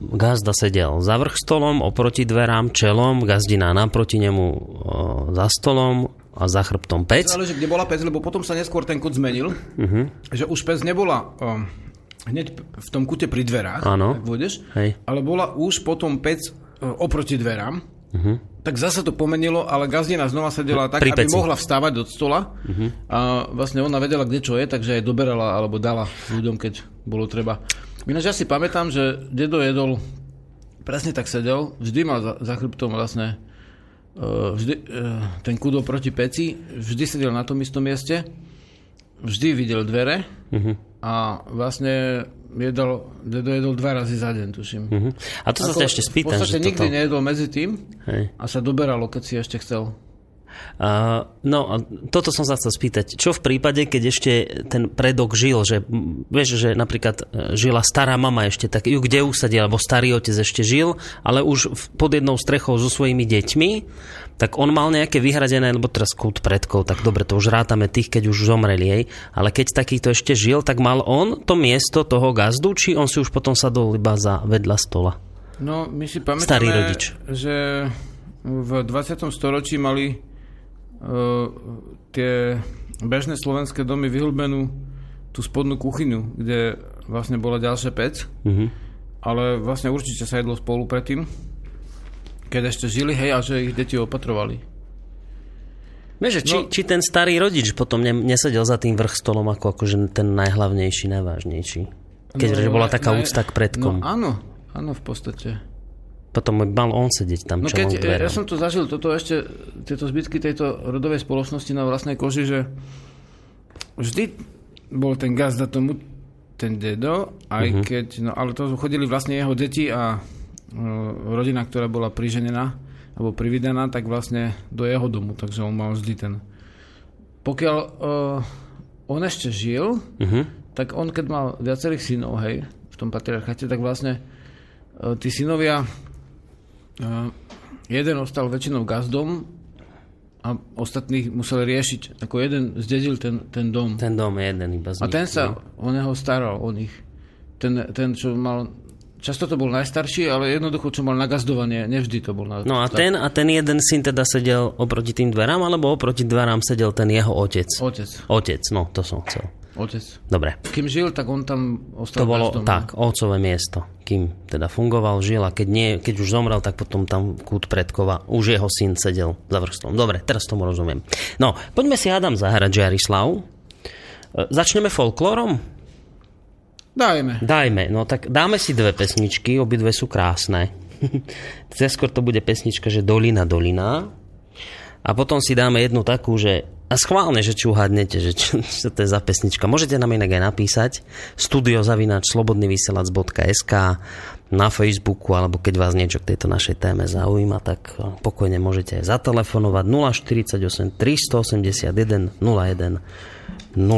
gazda sedel za vrch stolom, oproti dverám, čelom, gazdina naproti nemu o, za stolom a za chrbtom pec. Ale že kde bola pec, lebo potom sa neskôr ten kut zmenil, uh-huh. že už pec nebola o, hneď v tom kute pri dverách, Áno. Hej. ale bola už potom pec o, oproti dverám Uh-huh. Tak zase to pomenilo, ale gazdina znova sedela tak, aby mohla vstávať od stola uh-huh. a vlastne ona vedela, kde čo je, takže aj doberala alebo dala ľuďom, keď bolo treba. Ináč ja si pamätám, že dedo jedol, presne tak sedel, vždy mal za, za chrbtom vlastne uh, vždy, uh, ten kudo proti peci, vždy sedel na tom istom mieste, vždy videl dvere uh-huh. a vlastne jedol, jedol dva razy za deň, tuším. Uh-huh. A to sa ešte spýtam. V podstate že nikdy toto... nejedol medzi tým Hej. a sa doberalo, keď si ešte chcel. No a toto som sa chcel spýtať. Čo v prípade, keď ešte ten predok žil, že vieš, že napríklad e, žila stará mama ešte, tak ju kde usadil, alebo starý otec ešte žil, ale už pod jednou strechou so svojimi deťmi tak on mal nejaké vyhradené, lebo teraz kult predkov, tak dobre, to už rátame tých, keď už zomreli jej, ale keď takýto ešte žil, tak mal on to miesto toho gazdu, či on si už potom sadol iba za vedľa stola? No, my si pamätáme, Starý rodič. že v 20. storočí mali tie bežné slovenské domy vyhlbenú tú spodnú kuchyňu, kde vlastne bola ďalšia pec, uh-huh. ale vlastne určite sa jedlo spolu predtým keď ešte žili, hej, a že ich deti opatrovali. Vieš, či, no, či ten starý rodič potom ne, nesedel za tým vrch stolom ako akože ten najhlavnejší, najvážnejší. Keď no, bola taká ne, úcta k predkom. No áno, áno v podstate. Potom mal on sedieť tam no keď, Ja som to zažil, toto ešte, tieto zbytky tejto rodovej spoločnosti na vlastnej koži, že vždy bol ten gazda tomu ten dedo, aj uh-huh. keď, no ale to chodili vlastne jeho deti a rodina, ktorá bola priženená alebo privydaná, tak vlastne do jeho domu, takže on mal vždy ten. Pokiaľ uh, on ešte žil, uh-huh. tak on keď mal viacerých synov, hej, v tom patriarchate, tak vlastne uh, tí synovia jeden ostal väčšinou gazdom a ostatných museli riešiť. Ako jeden zdedil ten, ten dom. Ten dom je jeden iba z A ten sa no. o neho staral, o nich. Ten, ten, čo mal Často to bol najstarší, ale jednoducho, čo mal nagazdovanie, nevždy to bol na... No a ten, a ten jeden syn teda sedel oproti tým dverám, alebo oproti dverám sedel ten jeho otec? Otec. Otec, no to som chcel. Otec. Dobre. Kým žil, tak on tam ostal To bolo gazdom, tak, otcové miesto. Kým teda fungoval, žil a keď, nie, keď už zomrel, tak potom tam kút predkova. Už jeho syn sedel za vrstvom. Dobre, teraz tomu rozumiem. No, poďme si Adam zahrať Jarislav. E, začneme folklórom? Dajme. Dajme, no tak dáme si dve pesničky, obidve sú krásne. Ceskôr to bude pesnička, že Dolina, Dolina. A potom si dáme jednu takú, že a schválne, že či uhadnete, že čo, čo to je za pesnička. Môžete nám inak aj napísať studiozavinač slobodnyvysielac.sk na Facebooku, alebo keď vás niečo k tejto našej téme zaujíma, tak pokojne môžete zatelefonovať 048 381 01 01. No,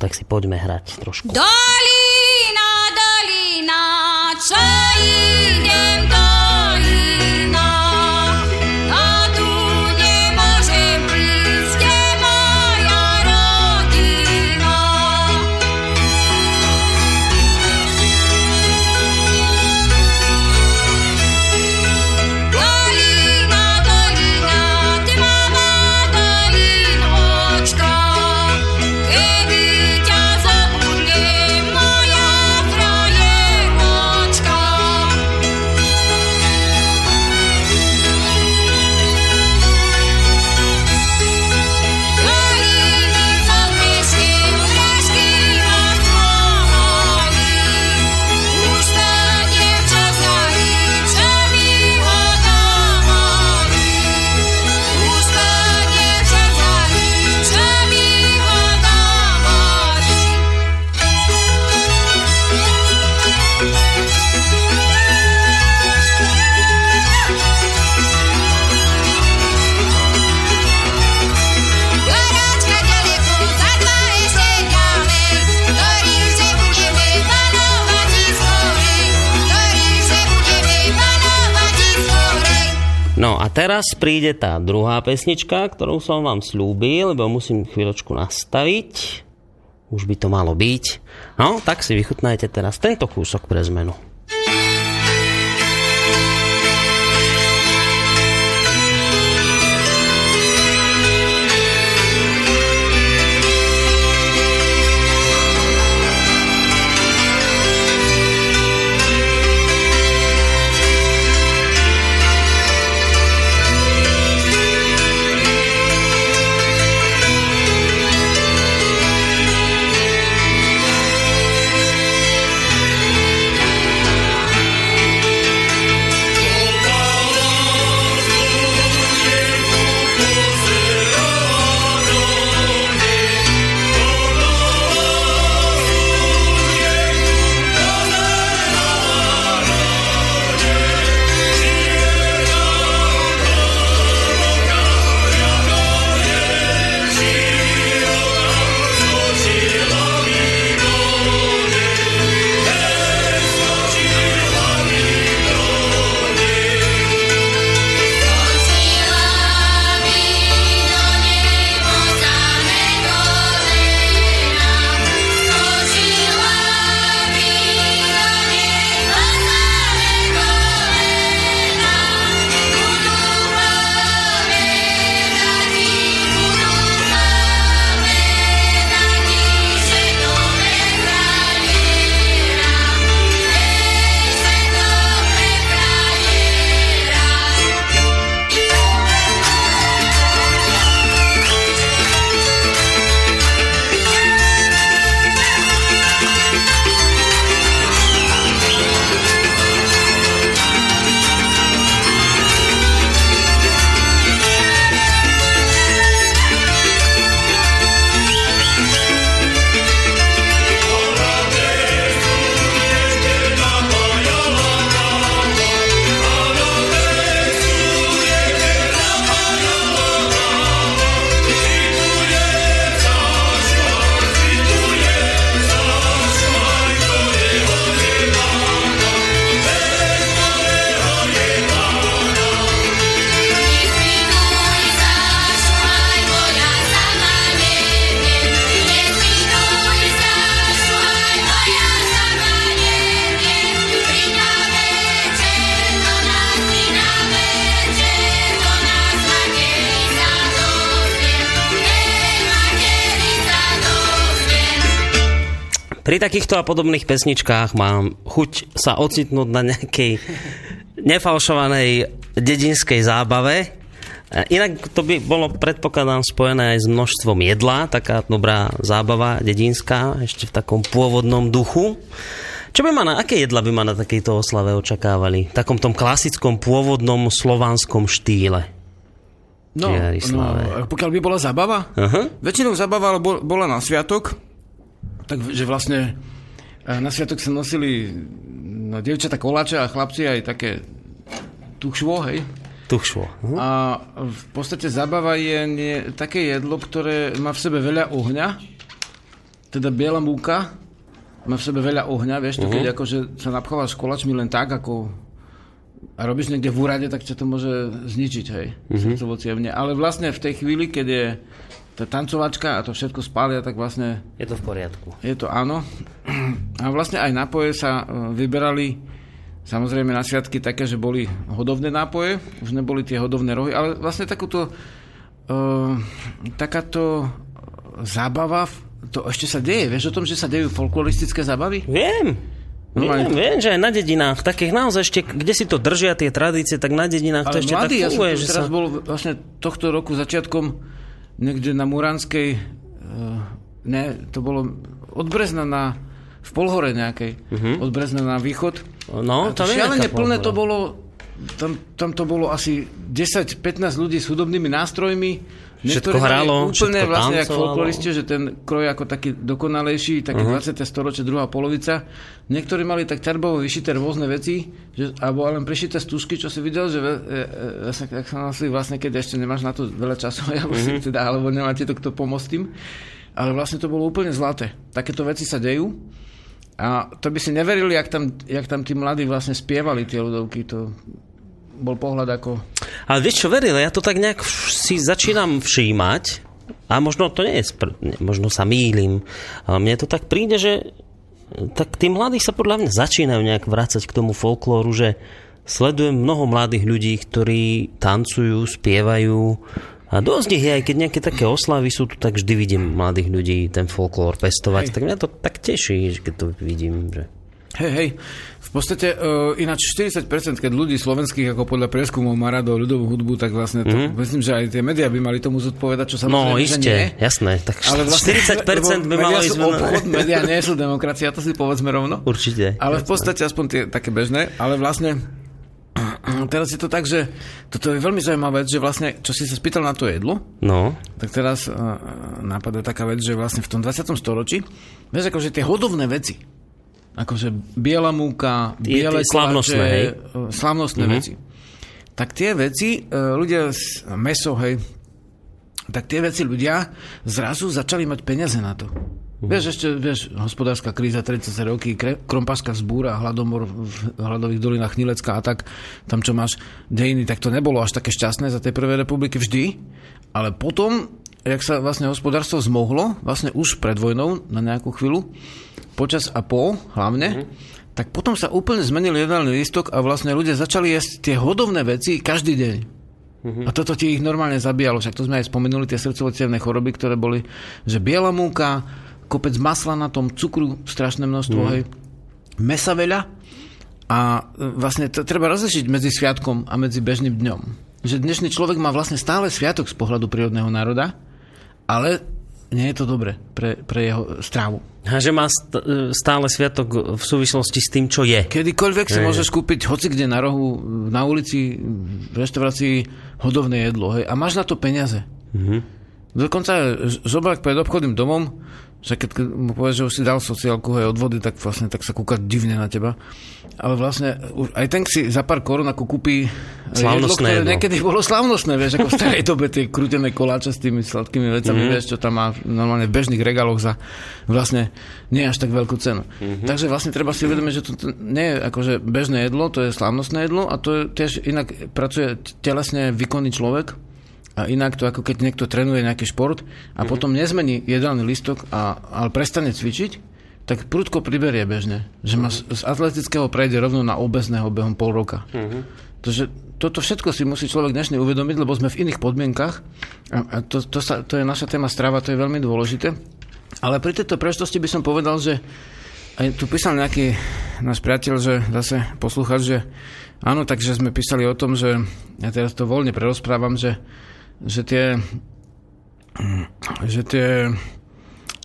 tak si poďme hrať trošku. Dali! co idę dolina. Teraz príde tá druhá pesnička, ktorú som vám slúbil, lebo musím chvíľočku nastaviť. Už by to malo byť. No, tak si vychutnajte teraz tento kúsok pre zmenu. Pri takýchto a podobných pesničkách mám chuť sa ocitnúť na nejakej nefalšovanej dedinskej zábave. Inak to by bolo, predpokladám, spojené aj s množstvom jedla, taká dobrá zábava dedinská, ešte v takom pôvodnom duchu. Čo by ma na, aké jedla by ma na takejto oslave očakávali? V takom tom klasickom, pôvodnom slovanskom štýle? No, no pokiaľ by bola zabava, uh-huh. väčšinou zabava bola na sviatok, takže vlastne eh, na sviatok sa nosili no, dievčata koláče a chlapci aj také tuchšvo, hej? Tuchšvo. Uh-huh. A v podstate zabava je nie, také jedlo, ktoré má v sebe veľa ohňa, teda biela múka, má v sebe veľa ohňa, vieš, to uh-huh. keď akože sa napchávaš kolačmi len tak, ako a robíš niekde v úrade, tak ťa to môže zničiť, hej, uh-huh. Ale vlastne v tej chvíli, keď je tá tancovačka a to všetko spália, tak vlastne... Je to v poriadku. Je to áno. A vlastne aj nápoje sa e, vyberali samozrejme na sviatky také, že boli hodovné nápoje, už neboli tie hodovné rohy, ale vlastne takúto uh, takáto zábava, to ešte sa deje. Vieš o tom, že sa dejú folkloristické zábavy? Viem. No, viem, viem, že aj na dedinách, takých naozaj ešte, kde si to držia tie tradície, tak na dedinách to ešte mladý, tak funguje. Ja som že teraz sa... bol vlastne tohto roku začiatkom niekde na Muranskej, uh, ne, to bolo od Brezna na, v Polhore nejakej, uh-huh. od Brezna na východ. No, to šialene plné to bolo, tam, tam to bolo asi 10-15 ľudí s hudobnými nástrojmi, Všetko hralo, úplne všetko vlastne ako folkloristi, že ten kroj ako taký dokonalejší, taký uh-huh. 20. storočie, druhá polovica. Niektorí mali tak ťarbovo vyšité rôzne veci, že, alebo len prišité stužky, čo si videl, že e, e, e, sa nosili vlastne, keď ešte nemáš na to veľa času, alebo, uh-huh. teda, alebo nemáte to kto pomôcť tým. Ale vlastne to bolo úplne zlaté. Takéto veci sa dejú. A to by si neverili, jak tam, jak tam tí mladí vlastne spievali tie ľudovky. To bol pohľad ako Ale vieš čo, veril, ja to tak nejak si začínam všímať a možno to nie je, spr- možno sa mýlim, ale mne to tak príde, že tak tí mladí sa podľa mňa začínajú nejak vrácať k tomu folklóru, že sledujem mnoho mladých ľudí, ktorí tancujú, spievajú a dosť ich je, aj keď nejaké také oslavy sú tu, tak vždy vidím mladých ľudí ten folklór pestovať. Hej. Tak mňa to tak teší, keď to vidím. Že... Hej, hej. Podstate uh, ináč 40%, keď ľudí slovenských ako podľa prieskumov má rado ľudovú hudbu, tak vlastne to, mm-hmm. myslím, že aj tie médiá by mali tomu zodpovedať, čo sa No, iste, jasné. Tak Ale vlastne, 40% by malo ísť... obchod, médiá nie sú demokracia, to si povedzme rovno. Určite. Ale jasné. v podstate aspoň tie také bežné, ale vlastne teraz je to tak, že toto je veľmi zaujímavá vec, že vlastne, čo si sa spýtal na to jedlo, no. tak teraz uh, nápadá taká vec, že vlastne v tom 20. storočí, vieš, akože tie hodovné veci, akože biela múka, biele slávnostné, hej? slávnostné mm-hmm. veci, tak tie veci, uh, ľudia, meso, hej, tak tie veci ľudia zrazu začali mať peniaze na to. Mm. Vieš, ešte, vieš, hospodárska kríza 30 roky, krompáška vzbúra, hladomor v hladových dolinách Nilecka a tak, tam čo máš dejiny, tak to nebolo až také šťastné za tej prvej republiky vždy, ale potom, jak sa vlastne hospodárstvo zmohlo, vlastne už pred vojnou na nejakú chvíľu, počas a pol hlavne, mm. tak potom sa úplne zmenil jedálny lístok a vlastne ľudia začali jesť tie hodovné veci každý deň. Mm-hmm. A toto ti ich normálne zabíjalo, však to sme aj spomenuli, tie srdcovo choroby, ktoré boli, že biela múka, kopec masla na tom, cukru strašné množstvo, mm. hej, mesa veľa a e, vlastne to treba rozlišiť medzi sviatkom a medzi bežným dňom. Že dnešný človek má vlastne stále sviatok z pohľadu prírodného národa, ale nie je to dobre pre, pre jeho strávu. A že má e, stále sviatok v súvislosti s tým, čo je. Kedykoľvek si môžeš kúpiť hoci kde na rohu, na ulici, v reštaurácii hodovné jedlo. Hej, a máš na to peniaze. Mm-hmm. Dokonca žobrák pred obchodným domom že keď mu povieš, že už si dal sociálku aj od vody, tak vlastne tak sa kúka divne na teba. Ale vlastne aj ten si za pár korun ako kúpi jedlo, ktoré niekedy bolo slavnostné, vieš, ako v starej dobe tie krútené koláče s tými sladkými vecami, mm-hmm. vieš, čo tam má normálne v bežných regáloch za vlastne nie až tak veľkú cenu. Mm-hmm. Takže vlastne treba si uvedomiť, že to nie je akože bežné jedlo, to je slavnostné jedlo a to je tiež inak pracuje telesne výkonný človek, a inak to ako keď niekto trénuje nejaký šport a mm-hmm. potom nezmení jedálny listok, a, ale prestane cvičiť, tak prudko priberie bežne. Že má z atletického prejde rovno na obezného behom pol roka. Mm-hmm. Takže toto všetko si musí človek dnešný uvedomiť, lebo sme v iných podmienkach a, a to, to, sa, to je naša téma strava, to je veľmi dôležité. Ale pri tejto prečtosti by som povedal, že aj tu písal nejaký náš priateľ, že zase poslúchať, že áno, takže sme písali o tom, že ja teraz to voľne prerozprávam, že že tie že tie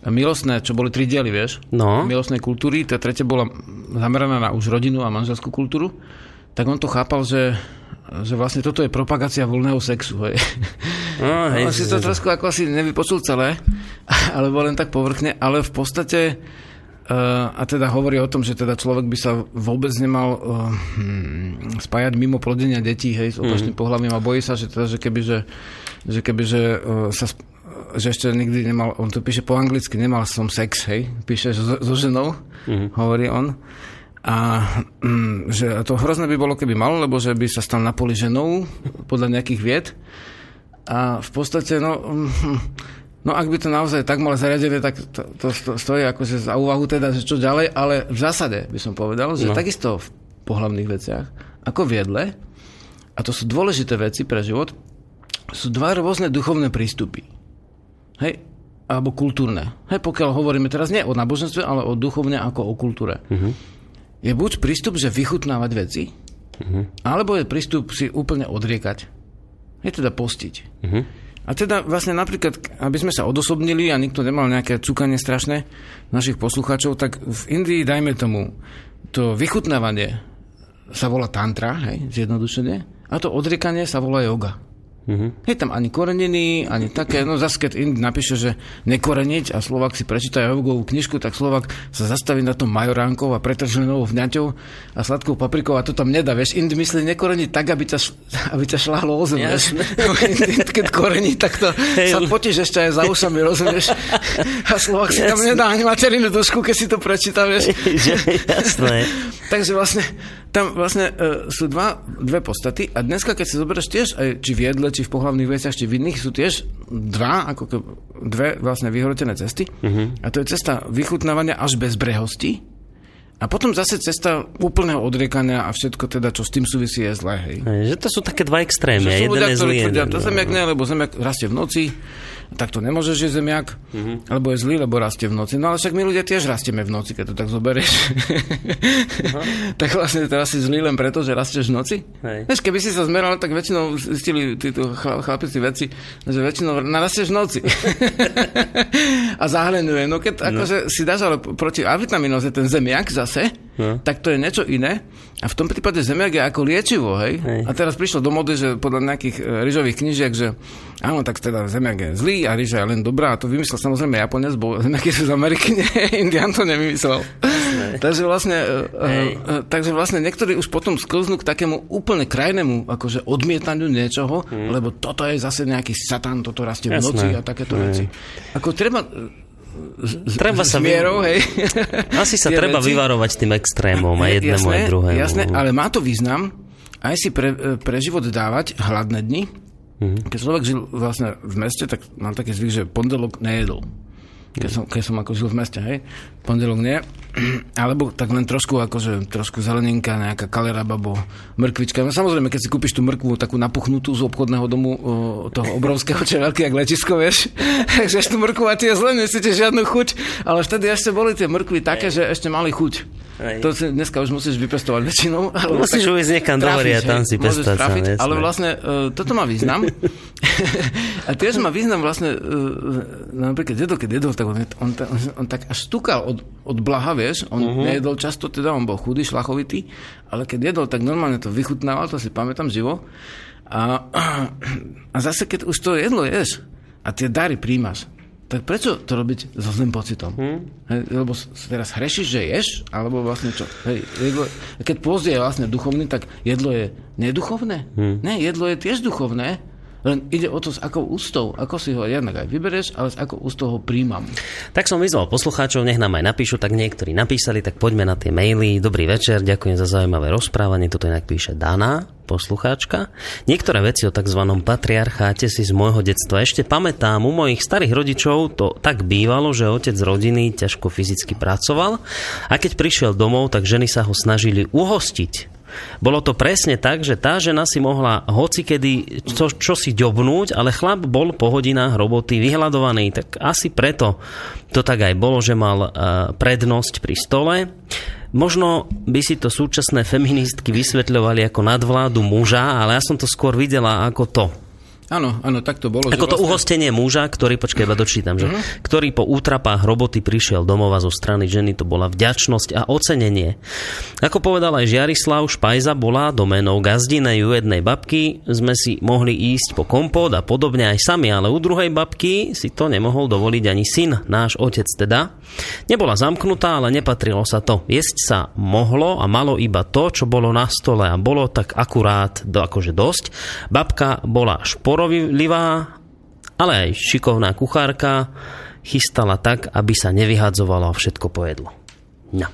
milostné, čo boli tri diely, vieš, no. milostnej kultúry, tá tretia bola zameraná na už rodinu a manželskú kultúru, tak on to chápal, že, že vlastne toto je propagácia voľného sexu. Hej. No, hej, on si to trošku ako asi nevypočul celé, alebo len tak povrchne, ale v podstate a teda hovorí o tom, že teda človek by sa vôbec nemal uh, spájať mimo plodenia detí, hej, s opačným mm. pohľavím a bojí sa, že teda, že keby, že, že keby, že uh, sa že ešte nikdy nemal, on to píše po anglicky, nemal som sex, hej, píše so, so ženou, mm. hovorí on. A mm, že to hrozné by bolo, keby mal, lebo že by sa stal na poli ženou podľa nejakých vied. A v podstate, no, mm, No ak by to naozaj tak malo zariadené, tak to, to, to stojí akože za úvahu teda, že čo ďalej, ale v zásade by som povedal, že no. takisto v pohľavných veciach, ako v jedle, a to sú dôležité veci pre život, sú dva rôzne duchovné prístupy. Hej? Alebo kultúrne. Hej, pokiaľ hovoríme teraz nie o náboženstve, ale o duchovne ako o kultúre. Uh-huh. Je buď prístup, že vychutnávať veci, uh-huh. alebo je prístup si úplne odriekať. Je teda postiť. Uh-huh. A teda vlastne napríklad, aby sme sa odosobnili a nikto nemal nejaké cukanie strašné našich poslucháčov, tak v Indii, dajme tomu, to vychutnávanie sa volá tantra, hej, zjednodušene, a to odriekanie sa volá yoga. Mm-hmm. Je tam ani koreniny, ani také, no zase keď Ind napíše, že nekoreniť a Slovak si prečíta jogovú knižku, tak Slovak sa zastaví na tom majoránkou a pretrženou vňaťou a sladkou paprikou a to tam nedá, vieš, Ind myslí nekoreniť tak, aby ťa, aby ťa šláhlo o zem, keď korení, tak to hey. sa potíš ešte aj za ušami, rozumieš? A Slovak si tam nedá ani materinú dušku, keď si to prečíta, vieš. Jasné. Takže vlastne tam vlastne uh, sú dva, dve podstaty a dneska, keď si zoberieš tiež, aj, či v jedle, či v pohľavných veciach, či v iných, sú tiež dva, ako ke, dve vlastne vyhrotené cesty. Uh-huh. A to je cesta vychutnávania až bez brehosti. A potom zase cesta úplného odriekania a všetko teda, čo s tým súvisí, je zlé. Hej. Že to sú také dva extrémy. Jeden ľudia, je zlý. Tvrdia, to zemiak ne, lebo zemiak rastie v noci, tak to nemôže, že zemiak, uh-huh. alebo je zlý, lebo rastie v noci. No ale však my ľudia tiež rastieme v noci, keď to tak zoberieš. Uh-huh. tak vlastne teraz si zlý len preto, že rastieš v noci. Hej. Vieš, keby si sa zmeral, tak väčšinou zistili títo chlapici veci, že väčšinou narastieš v noci. a zahlenuje. No keď no. akože si dáš ale proti A vitamínoze ten zemiak zase, no. tak to je niečo iné. A v tom prípade je ako liečivo, hej? hej. A teraz prišlo do mody, že podľa nejakých e, ryžových knižiek, že áno, tak teda zemiak je zlý a ryža je len dobrá. A to vymyslel samozrejme Japonec, bo zemiaky sú z Ameriky, nie, Indian to nevymyslel. takže vlastne, uh, uh, takže vlastne niektorí už potom sklznú k takému úplne krajnému akože odmietaniu niečoho, hmm. lebo toto je zase nejaký satan, toto rastie v noci a takéto veci. Ako treba treba sa mierou, hej. Asi sa treba veci. vyvarovať tým extrémom a jednému jasné, aj druhému. Jasné, ale má to význam aj si pre, pre život dávať hladné dni. Mm-hmm. Keď človek žil vlastne v meste, tak mám taký zvyk, že pondelok nejedol keď som, keď som ako žil v meste, hej, pondelok nie, alebo tak len trošku akože, trošku zeleninka, nejaká kaleraba, bo mrkvička. No samozrejme, keď si kúpiš tú mrkvu takú napuchnutú z obchodného domu o, toho obrovského, čo je veľký, jak lečisko, vieš, takže tú mrkvu a tie zle nesíte žiadnu chuť, ale vtedy ešte boli tie mrkvy také, že ešte mali chuť. Hej. To si dneska už musíš vypestovať väčšinou. Ale musíš uvieť niekam do a tam si pestať trafiť, sa, Ale vlastne uh, toto má význam. a tiež má význam vlastne, uh, napríklad dedo, keď jedol, tak on, on, on, on tak až stúkal od, od blaha, vieš. On uh-huh. nejedol často, teda on bol chudý, šlachovitý, ale keď jedol, tak normálne to vychutnával, to si pamätám živo. A, a zase, keď už to jedlo ješ a tie dary príjmaš, tak prečo to robiť so zlým pocitom? Hmm. Hej, lebo teraz hrešiš, že ješ, alebo vlastne čo? Hej, jedlo, keď pôzd je vlastne duchovný, tak jedlo je neduchovné? Hmm. Ne, jedlo je tiež duchovné, len ide o to, s akou ústou, ako si ho jednak aj vybereš, ale s akou ústou ho príjmam. Tak som vyzval poslucháčov, nech nám aj napíšu, tak niektorí napísali, tak poďme na tie maily. Dobrý večer, ďakujem za zaujímavé rozprávanie, toto inak píše Dana, poslucháčka. Niektoré veci o tzv. patriarcháte si z môjho detstva ešte pamätám. U mojich starých rodičov to tak bývalo, že otec rodiny ťažko fyzicky pracoval a keď prišiel domov, tak ženy sa ho snažili uhostiť bolo to presne tak, že tá žena si mohla hocikedy čo, čo si ďobnúť, ale chlap bol po hodinách roboty vyhľadovaný, tak asi preto to tak aj bolo, že mal uh, prednosť pri stole. Možno by si to súčasné feministky vysvetľovali ako nadvládu muža, ale ja som to skôr videla ako to Áno, áno, tak to bolo. Ako to vlastne... uhostenie muža, ktorý, počkaj, iba dočítam, že, uh-huh. ktorý po útrapách roboty prišiel domova zo strany ženy, to bola vďačnosť a ocenenie. Ako povedal aj Žiarislav, Špajza bola domenou gazdinej u jednej babky, sme si mohli ísť po kompót a podobne aj sami, ale u druhej babky si to nemohol dovoliť ani syn, náš otec teda. Nebola zamknutá, ale nepatrilo sa to. Jesť sa mohlo a malo iba to, čo bolo na stole a bolo tak akurát, do, akože dosť. Babka bola špor hovorivá, ale aj šikovná kuchárka, chystala tak, aby sa nevyhadzovalo a všetko pojedlo. No.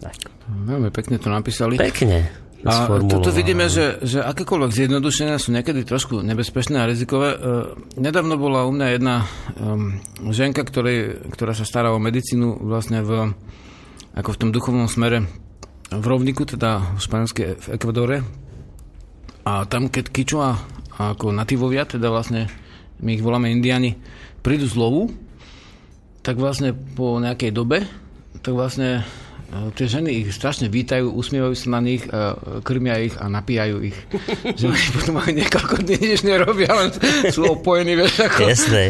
Tak. Veľmi pekne to napísali. Pekne. A toto vidíme, že, že akékoľvek zjednodušenia sú niekedy trošku nebezpečné a rizikové. E, nedávno bola u mňa jedna ženka, ktorej, ktorá sa stará o medicínu vlastne v, ako v tom duchovnom smere v rovniku, teda v španielskej v Ekvadore. A tam, keď Kičua ako nativovia, teda vlastne my ich voláme indiani, prídu z lovu, tak vlastne po nejakej dobe, tak vlastne e, tie ženy ich strašne vítajú, usmievajú sa na nich, krmia ich a napíjajú ich. že oni potom aj niekoľko dní nič nerobia, len sú opojení, vieš, ako... Jasné.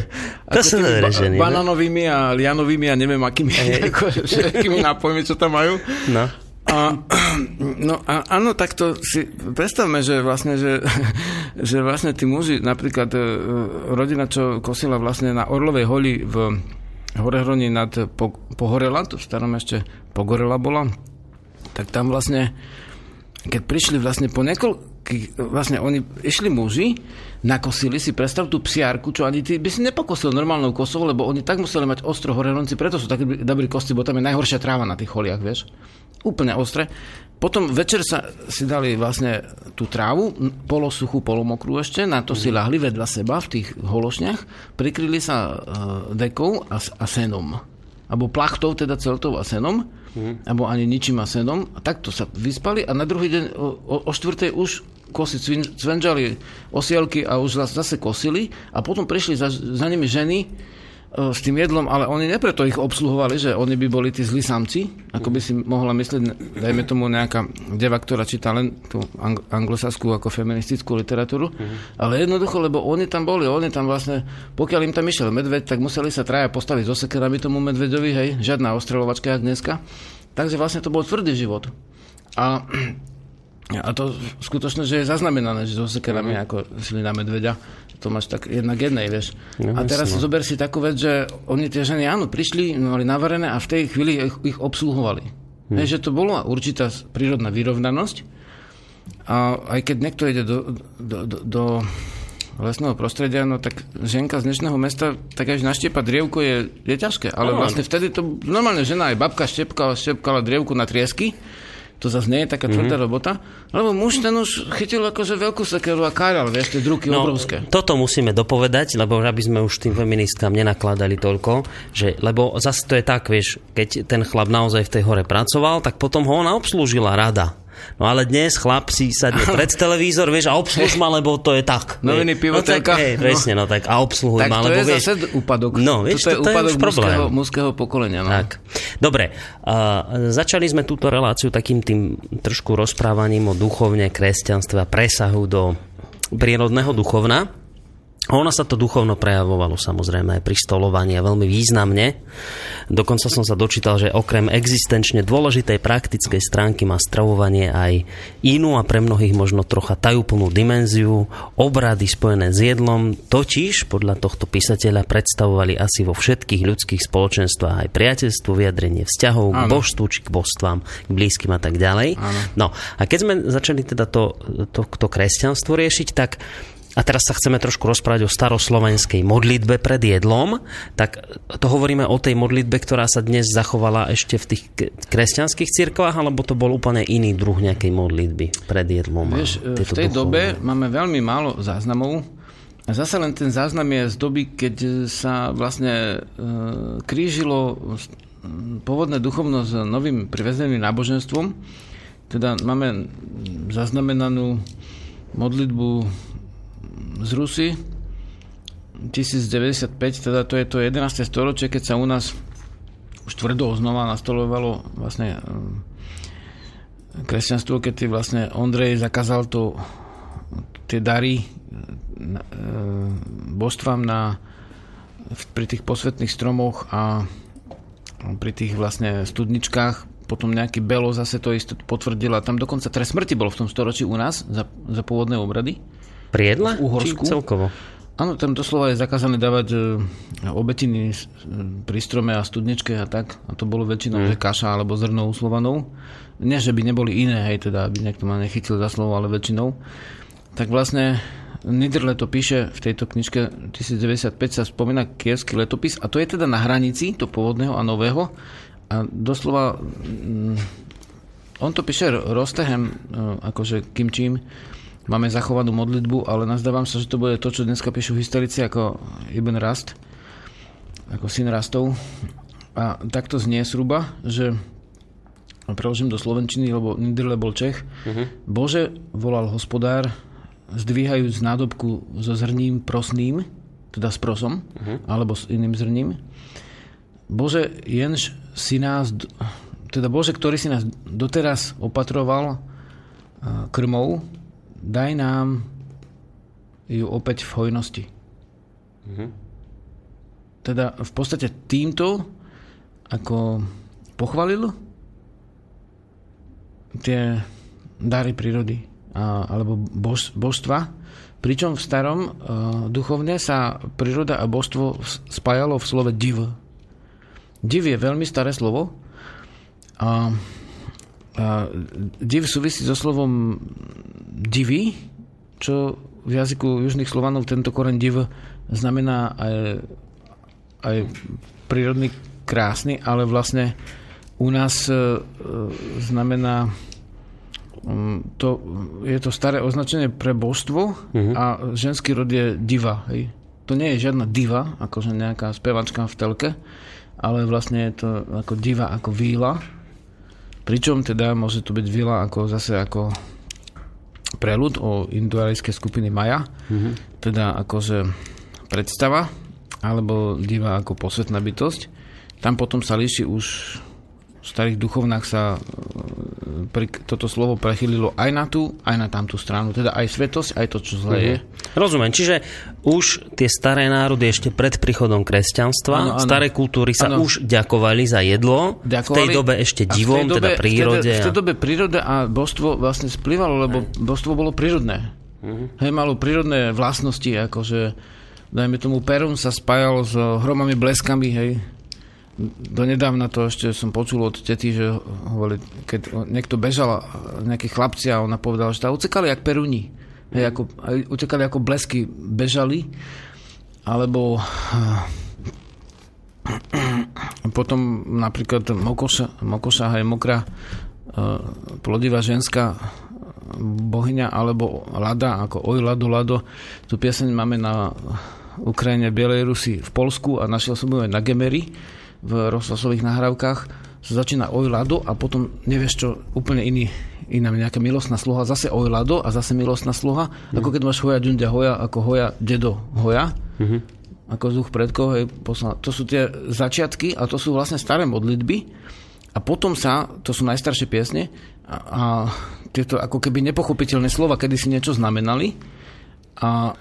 To sú ba- ženy. Bananovými a lianovými a neviem akými, ako, všetkými nápojmi, čo tam majú. No. A, no a áno, tak to si predstavme, že vlastne, že, že vlastne tí muži, napríklad e, rodina, čo kosila vlastne na Orlovej holi v Horehroni nad Pohorela, to v starom ešte Pogorela bola, tak tam vlastne, keď prišli vlastne po niekoľ, keď vlastne oni išli muži, nakosili si, predstav tú psiarku, čo ani ty by si nepokosil normálnou kosou, lebo oni tak museli mať ostro horenonci, preto sú takí dobrí kosti, bo tam je najhoršia tráva na tých choliach, vieš. Úplne ostre. Potom večer sa si dali vlastne tú trávu, polosuchú, polomokrú ešte, na to si mhm. lahli vedľa seba v tých hološniach, prikryli sa uh, dekou a, a senom. Alebo plachtou, teda celtou a senom mm. alebo ani ničím a senom. A takto sa vyspali a na druhý deň o, o štvrtej už kosy cvenžali osielky a už zase kosili a potom prišli za, za nimi ženy s tým jedlom, ale oni nepreto ich obsluhovali, že oni by boli tí zlí samci, ako by si mohla myslieť, dajme tomu nejaká deva, ktorá číta len tú anglosaskú ako feministickú literatúru, uh-huh. ale jednoducho, lebo oni tam boli, oni tam vlastne, pokiaľ im tam išiel medveď, tak museli sa traja postaviť so sekerami tomu medveďovi, hej, žiadna ostrelovačka, jak dneska. Takže vlastne to bol tvrdý život. A a to skutočne, že je zaznamenané, že so sekerami mm. ako šli na medveďa. To máš tak jednak jednej, vieš. No, a teraz si zober si takú vec, že oni tie ženy, áno, prišli, mali navarené a v tej chvíli ich, ich obsluhovali. Mm. Vieš, že to bola určitá prírodná vyrovnanosť. A aj keď niekto ide do, do, do, do lesného prostredia, no tak ženka z dnešného mesta, tak až naštiepa drievko je, je ťažké. Ale no, vlastne vtedy to normálne žena aj babka štepkala, štepkala drievku na triesky to zase nie je taká tvrdá mm-hmm. robota, lebo muž ten už chytil akože veľkú sekeru a káral, vieš, tie druky no, obrovské. Toto musíme dopovedať, lebo aby sme už tým feministkám nenakladali toľko, že, lebo zase to je tak, vieš, keď ten chlap naozaj v tej hore pracoval, tak potom ho ona obslúžila rada No ale dnes chlap si sadne pred televízor, vieš, a obsluž ma, lebo to je tak. Noviny, pivo, no, tak, hej, presne, no tak a obsluhuj tak ma, lebo to je vieš... zase úpadok. No, vieš, to, to je úpadok je mužského, mužského pokolenia. No. Tak. Dobre, uh, začali sme túto reláciu takým tým trošku rozprávaním o duchovne, kresťanstve a presahu do prírodného duchovna. Ono sa to duchovno prejavovalo samozrejme aj pri stolovaní a veľmi významne. Dokonca som sa dočítal, že okrem existenčne dôležitej praktickej stránky má stravovanie aj inú a pre mnohých možno trocha tajúplnú dimenziu, obrady spojené s jedlom, totiž podľa tohto písateľa predstavovali asi vo všetkých ľudských spoločenstvách aj priateľstvo, vyjadrenie vzťahov k božstvu či k božstvám, k blízkym a tak ďalej. Áno. No a keď sme začali teda to, to, to kresťanstvo riešiť, tak a teraz sa chceme trošku rozprávať o staroslovenskej modlitbe pred jedlom, tak to hovoríme o tej modlitbe, ktorá sa dnes zachovala ešte v tých kresťanských cirkvách, alebo to bol úplne iný druh nejakej modlitby pred jedlom? Vieš, v tej duchovné. dobe máme veľmi málo záznamov. A zase len ten záznam je z doby, keď sa vlastne e, krížilo pôvodné duchovno s novým privezeným náboženstvom. Teda máme zaznamenanú modlitbu z Rusy 1095, teda to je to 11. storočie, keď sa u nás už tvrdo znova nastolovalo vlastne eh, kresťanstvo, keď vlastne Ondrej zakázal to, tie dary eh, božstvám na, pri tých posvetných stromoch a pri tých vlastne studničkách potom nejaký Belo zase to isté potvrdil a tam dokonca trest smrti bol v tom storočí u nás za, za pôvodné obrady. Pri jedle? V Uhorsku. Či celkovo? Áno, tam doslova je zakázané dávať e, obetiny pri strome a studničke a tak. A to bolo väčšinou, mm. že kaša alebo zrno uslovanou. Nie, že by neboli iné, hej, teda, aby niekto ma nechytil za slovo, ale väčšinou. Tak vlastne Niederle to píše v tejto knižke 1095 sa spomína kievský letopis a to je teda na hranici to pôvodného a nového a doslova mm, on to píše Rostehem, e, akože Kimčím, máme zachovanú modlitbu, ale nazdávam sa, že to bude to, čo dneska píšu historici ako Ibn Rast, ako syn Rastov. A takto znie sruba, že preložím do Slovenčiny, lebo Niederle bol Čech. Uh-huh. Bože, volal hospodár, zdvíhajúc nádobku so zrním prosným, teda s prosom, uh-huh. alebo s iným zrním. Bože, jenž si nás, teda Bože, ktorý si nás doteraz opatroval krmou, daj nám ju opäť v hojnosti. Mm-hmm. Teda v podstate týmto ako pochvalil tie dary prírody a, alebo bož, božstva, pričom v starom uh, duchovne sa príroda a božstvo spájalo v slove div. Div je veľmi staré slovo A div súvisí so slovom divy, čo v jazyku južných Slovanov tento koren div znamená aj, aj prírodný krásny, ale vlastne u nás e, znamená mm, to, je to staré označenie pre božstvo uh-huh. a ženský rod je diva. Hej. To nie je žiadna diva, akože nejaká spevačka v telke, ale vlastne je to ako diva, ako víla Pričom teda môže to byť vila ako zase ako prelud o indoarejské skupiny Maja, mm-hmm. teda akože predstava, alebo diva ako posvetná bytosť. Tam potom sa líši už starých duchovnách sa e, pri, toto slovo prechylilo aj na tú, aj na tamtú stranu. Teda aj svetosť, aj to, čo zle je. Mhm. Rozumiem. Čiže už tie staré národy ešte pred príchodom kresťanstva, ano, ano. staré kultúry sa ano. už ďakovali za jedlo. Ďakovali. V tej dobe ešte divom, teda dobe, teda prírode. V tej, v tej dobe prírode a božstvo vlastne splývalo, lebo božstvo bolo prírodné. Uh-huh. Hej, malo prírodné vlastnosti, akože dajme tomu Perun sa spájal s hromami, bleskami, hej, donedávna to ešte som počul od tety, že hovorili, keď niekto bežal, nejakí chlapci a ona povedala, že tá utekali jak peruni. Hej, ako, utekali ako blesky, bežali. Alebo potom napríklad Mokoša, Mokoša je mokrá e, plodivá ženská bohyňa alebo Lada, ako Oj Lado Lado. Tu pieseň máme na Ukrajine, Bielej Rusy, v Polsku a našiel som ju aj na Gemery v rozhlasových nahrávkach sa začína ojlado a potom nevieš čo, úplne iný, iná nejaká milostná sloha, zase ojlado a zase milostná sloha, mm. ako keď máš hoja džundia hoja, ako hoja dedo hoja, mm-hmm. ako vzduch predkov, hej, posla. to sú tie začiatky a to sú vlastne staré modlitby a potom sa, to sú najstaršie piesne a, a tieto ako keby nepochopiteľné slova, kedy si niečo znamenali a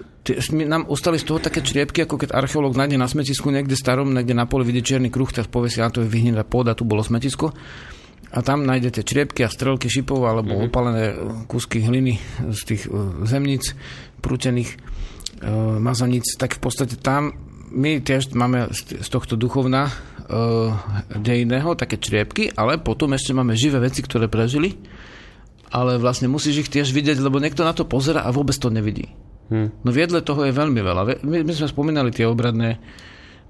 nám ostali z toho také čriepky, ako keď archeológ nájde na smetisku niekde starom, niekde na pole vidie čierny kruh, tak povie si, a to je vyhnedá pôda, tu bolo smetisko. A tam nájdete čriepky a strelky šipov alebo mm-hmm. opalené kúsky hliny z tých uh, zemníc, prútených uh, mazaníc. Tak v podstate tam my tiež máme z tohto duchovna uh, dejného také čriepky, ale potom ešte máme živé veci, ktoré prežili ale vlastne musíš ich tiež vidieť, lebo niekto na to pozera a vôbec to nevidí. Hmm. No viedle toho je veľmi veľa. My, my sme spomínali tie obradné,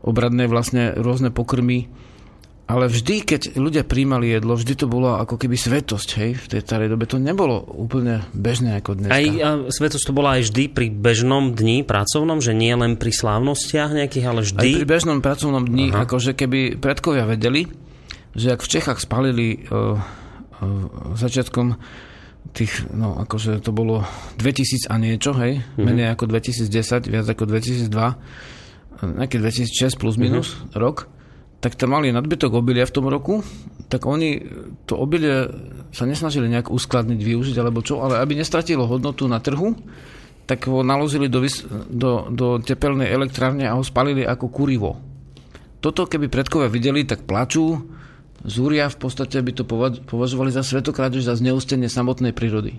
obradné vlastne rôzne pokrmy, ale vždy, keď ľudia príjmali jedlo, vždy to bolo ako keby svetosť, hej, v tej starej dobe. To nebolo úplne bežné ako dnes. Aj a svetosť to bola aj vždy pri bežnom dni pracovnom, že nie len pri slávnostiach nejakých, ale vždy? Aj pri bežnom pracovnom dni, Aha. akože keby predkovia vedeli, že ak v Čechách spalili uh, uh, začiatkom tých, no akože to bolo 2000 a niečo, hej, mm-hmm. menej ako 2010, viac ako 2002, nejaké 2006 plus minus mm-hmm. rok, tak tam mali nadbytok obilia v tom roku, tak oni to obilie sa nesnažili nejak uskladniť, využiť alebo čo, ale aby nestratilo hodnotu na trhu, tak ho naložili do, do, do tepelnej elektrárne a ho spalili ako kurivo. Toto keby predkovia videli, tak plačú, Zúria v podstate by to považovali za svetokrádež, za zneustenie samotnej prírody.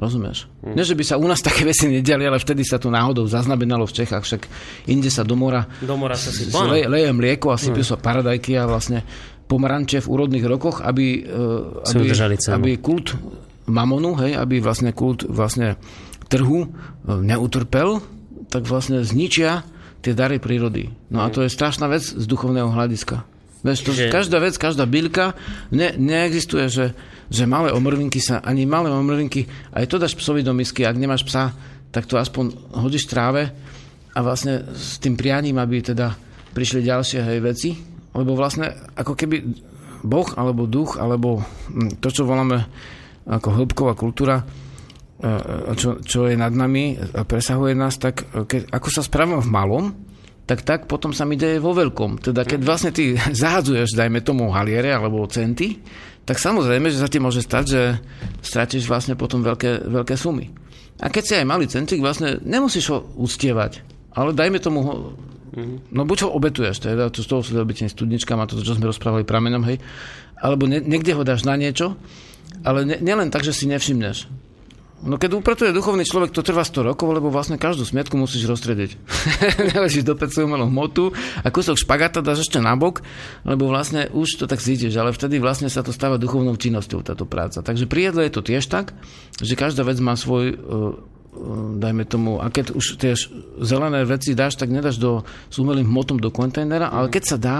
Rozumieš? Hmm. Nie, že by sa u nás také veci nediali, ale vtedy sa to náhodou zaznamenalo v Čechách, však inde sa do mora, do mora sa si le, leje mlieko a sypú hmm. sa paradajky a vlastne pomaranče v úrodných rokoch, aby, uh, aby, aby kult mamonu, hej, aby vlastne kult vlastne trhu uh, neutrpel, tak vlastne zničia tie dary prírody. No a hmm. to je strašná vec z duchovného hľadiska. Vieš, to, že... každá vec, každá bylka, ne, neexistuje, že, že malé omrvinky sa, ani malé omrvinky, aj to dáš psovi do misky, ak nemáš psa, tak to aspoň hodíš tráve a vlastne s tým prianím, aby teda prišli ďalšie hej, veci, lebo vlastne ako keby Boh alebo duch, alebo hm, to, čo voláme ako hĺbková kultúra, e, e, čo, čo je nad nami a presahuje nás, tak e, keď, ako sa správame v malom, tak tak potom sa mi deje vo veľkom. Teda keď vlastne ty zahadzuješ, dajme tomu haliere alebo centy, tak samozrejme, že sa ti môže stať, že stratíš vlastne potom veľké, veľké sumy. A keď si aj malý centík, vlastne nemusíš ho uctievať, ale dajme tomu ho, mm-hmm. no buď ho obetuješ, teda to z toho sú byť studničkám a to, čo sme rozprávali pramenom, hej, alebo ne, niekde ho dáš na niečo, ale ne, nielen tak, že si nevšimneš. No keď upratuje duchovný človek, to trvá 100 rokov, lebo vlastne každú smietku musíš rozstrediť. Neležíš do pecu umelú hmotu a kúsok špagata dáš ešte nabok, lebo vlastne už to tak cítiš, ale vtedy vlastne sa to stáva duchovnou činnosťou táto práca. Takže pri jedle je to tiež tak, že každá vec má svoj uh, dajme tomu, a keď už tie zelené veci dáš, tak nedáš do, s umelým hmotom do kontajnera, ale keď sa dá,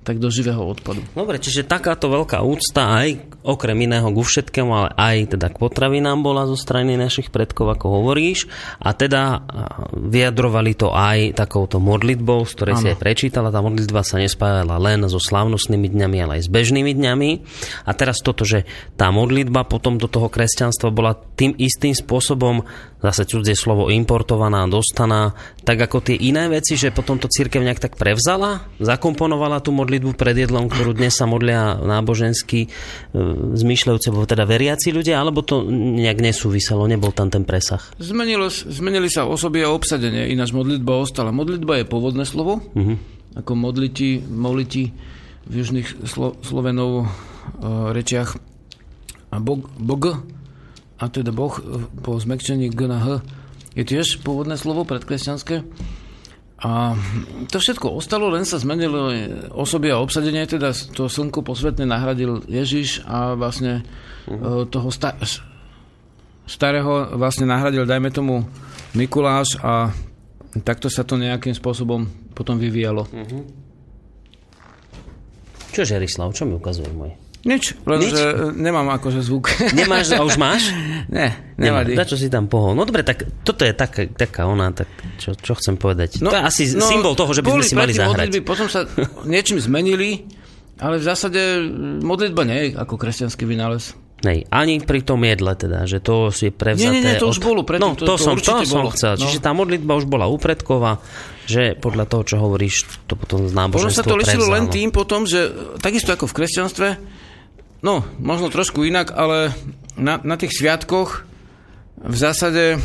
tak do živého odpadu. Dobre, čiže takáto veľká úcta aj okrem iného ku všetkému, ale aj teda k potravinám bola zo strany našich predkov, ako hovoríš. A teda vyjadrovali to aj takouto modlitbou, z ktorej ano. si aj prečítala. Tá modlitba sa nespájala len so slávnostnými dňami, ale aj s bežnými dňami. A teraz toto, že tá modlitba potom do toho kresťanstva bola tým istým spôsobom zase cudzie slovo importovaná, dostaná, tak ako tie iné veci, že potom to církev nejak tak prevzala, zakomponovala tú modlitbu pred jedlom, ktorú dnes sa modlia nábožensky e, zmyšľajúce, teda veriaci ľudia, alebo to nejak nesúviselo, nebol tam ten presah? Zmenilo, zmenili sa osoby a obsadenie, ináč modlitba ostala. Modlitba je pôvodné slovo, uh-huh. ako modliti, moliti v južných Slo- Slovenov e, rečiach. A Bog, Bog a teda Boh e, po zmekčení G na H je tiež pôvodné slovo predkresťanské. A to všetko ostalo, len sa zmenilo osoby a obsadenie, teda to slnko posvetné nahradil Ježiš a vlastne uh-huh. toho sta- starého vlastne nahradil, dajme tomu, Mikuláš a takto sa to nejakým spôsobom potom vyvíjalo. Uh-huh. Čo Žerislav, čo mi ukazuje môj? Nič, len Nič? že nemám akože zvuk. Nemáš, a už máš? ne, nevadí. Nemá. čo si tam pohol? No dobre, tak toto je taká, taká ona, tak čo, čo chcem povedať? No, to je asi no, symbol toho, že by sme si mali zahrať. Modlitby, potom sa niečím zmenili, ale v zásade modlitba nie je ako kresťanský vynález. Nej, ani pri tom jedle teda, že to si prevzaté... Nie, nie, nie, to už bolo predtým. No, to, to, to som, to som chcel. No. Čiže tá modlitba už bola úpredková, že podľa toho, čo hovoríš, to potom z náboženstvo Potom sa to lišilo len tým potom, že takisto ako v kresťanstve, No, možno trošku inak, ale na, na tých sviatkoch v zásade e,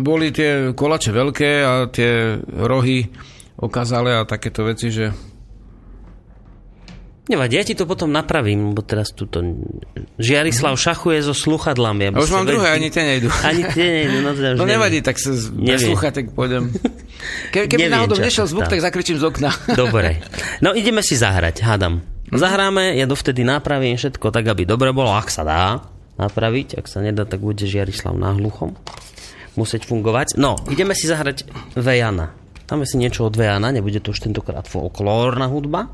boli tie kolače veľké a tie rohy okázale a takéto veci, že Nevadí, ja ti to potom napravím, lebo teraz tuto Žiarislav mhm. šachuje so sluchadlami. Ja už mám druhé, ani tie nejdu. Ani tie nejdu, no teda No nevadí, tak sa bez sluchatek pôjdem. Ke, keby náhodou nešiel zvuk, tak zakričím z okna. Dobre. No ideme si zahrať, hádam. Zahráme, ja dovtedy napravím všetko tak, aby dobre bolo, ak sa dá napraviť, ak sa nedá, tak bude Žiarislav na hluchom musieť fungovať. No, ideme si zahrať Vejana. Dáme si niečo od Vejana, nebude to už tentokrát folklórna hudba,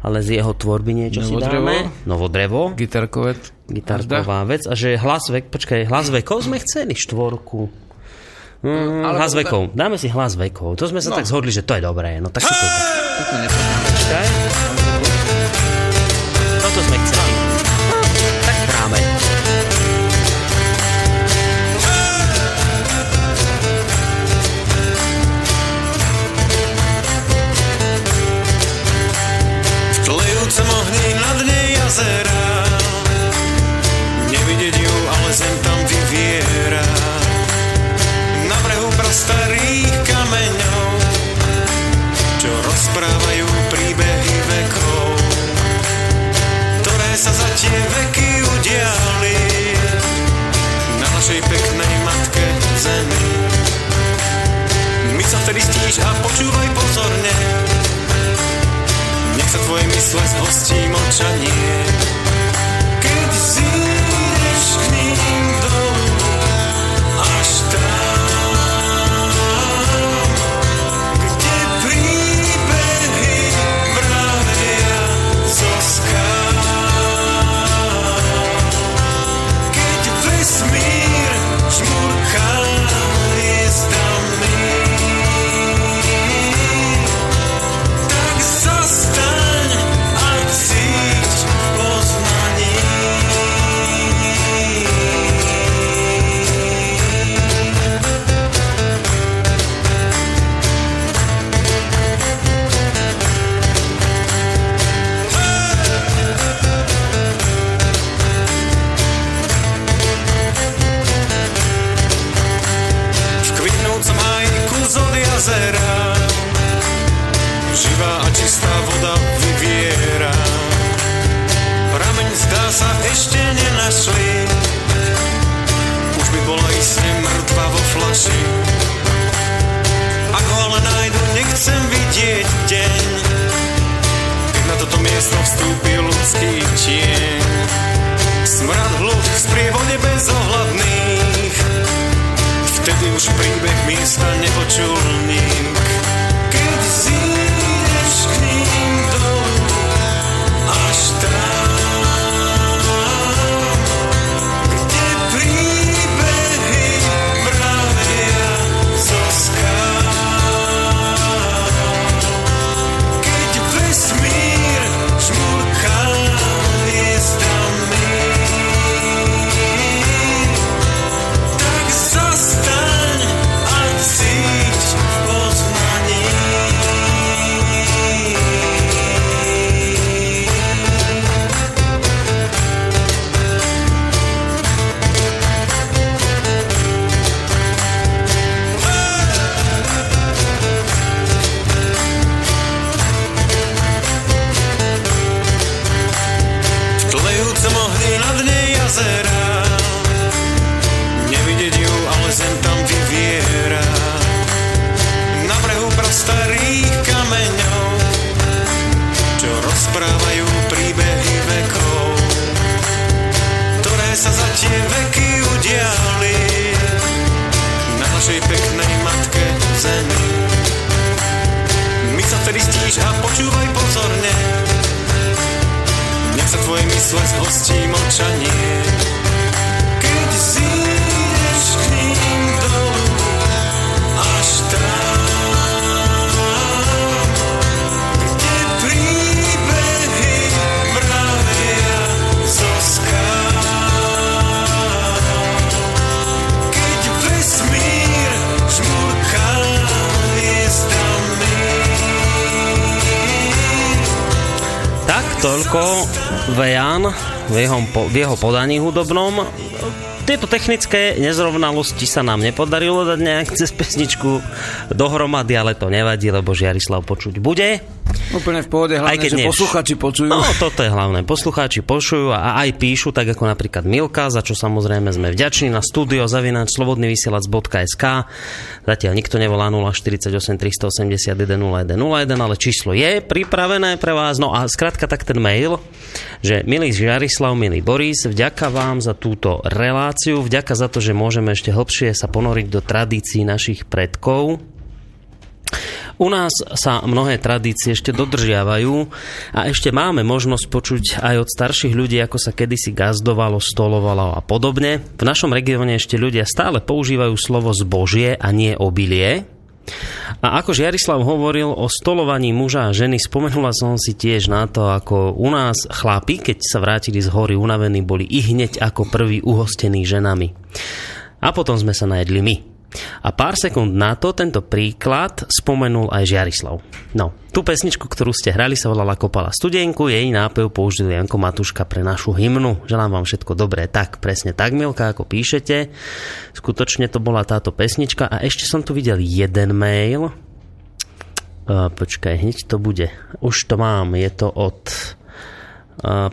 ale z jeho tvorby niečo Novodrevo. si dáme. Novodrevo. Gitarkovet. Gitarková vec. A že hlas vek, počkaj, hlas vekov sme chceli, štvorku. Mm, hlas vekov. Dáme si hlas vekov. To sme sa no. tak zhodli, že to je dobré. No tak si to... Počkaj. Stíš a počúvaj pozorne, nech sa tvoje mysle zhostí mlčanie. Duši. Ako ale nájdu, nechcem vidieť deň, keď na toto miesto vstúpi ľudský tieň. Smrad hluch z prievode bezohľadných, vtedy už príbeh miesta nepočul nik. Mysle zhostí mlčanie. Keď zídeš k ním dolu, až tam, kde príbehy mravia zo skál. Keď vesmír žmurká hviezdami, Tak toľko Vejan v jeho, v jeho podaní hudobnom. Tieto technické nezrovnalosti sa nám nepodarilo dať nejak cez pesničku dohromady, ale to nevadí, lebo Žiarislav počuť bude. Úplne v pohode, hlavne, Aj keď že nie posluchači počujú. No, toto je hlavné. Poslucháči počujú a aj píšu, tak ako napríklad Milka, za čo samozrejme sme vďační na studio zavináč slobodnyvysielac.sk Zatiaľ nikto nevolá 048 381 0101, ale číslo je pripravené pre vás. No a skrátka tak ten mail, že milý Žiarislav, milý Boris, vďaka vám za túto reláciu, vďaka za to, že môžeme ešte hlbšie sa ponoriť do tradícií našich predkov, u nás sa mnohé tradície ešte dodržiavajú a ešte máme možnosť počuť aj od starších ľudí, ako sa kedysi gazdovalo, stolovalo a podobne. V našom regióne ešte ľudia stále používajú slovo zbožie a nie obilie. A ako Žiarislav hovoril o stolovaní muža a ženy, spomenula som si tiež na to, ako u nás chlapi, keď sa vrátili z hory unavení, boli i hneď ako prví uhostení ženami. A potom sme sa najedli my. A pár sekúnd na to tento príklad spomenul aj Žiarislav. No, tú pesničku, ktorú ste hrali, sa volala Kopala studenku, jej nápev použil Janko Matuška pre našu hymnu. Želám vám všetko dobré. Tak, presne tak, Milka, ako píšete. Skutočne to bola táto pesnička. A ešte som tu videl jeden mail. Uh, počkaj, hneď to bude. Už to mám, je to od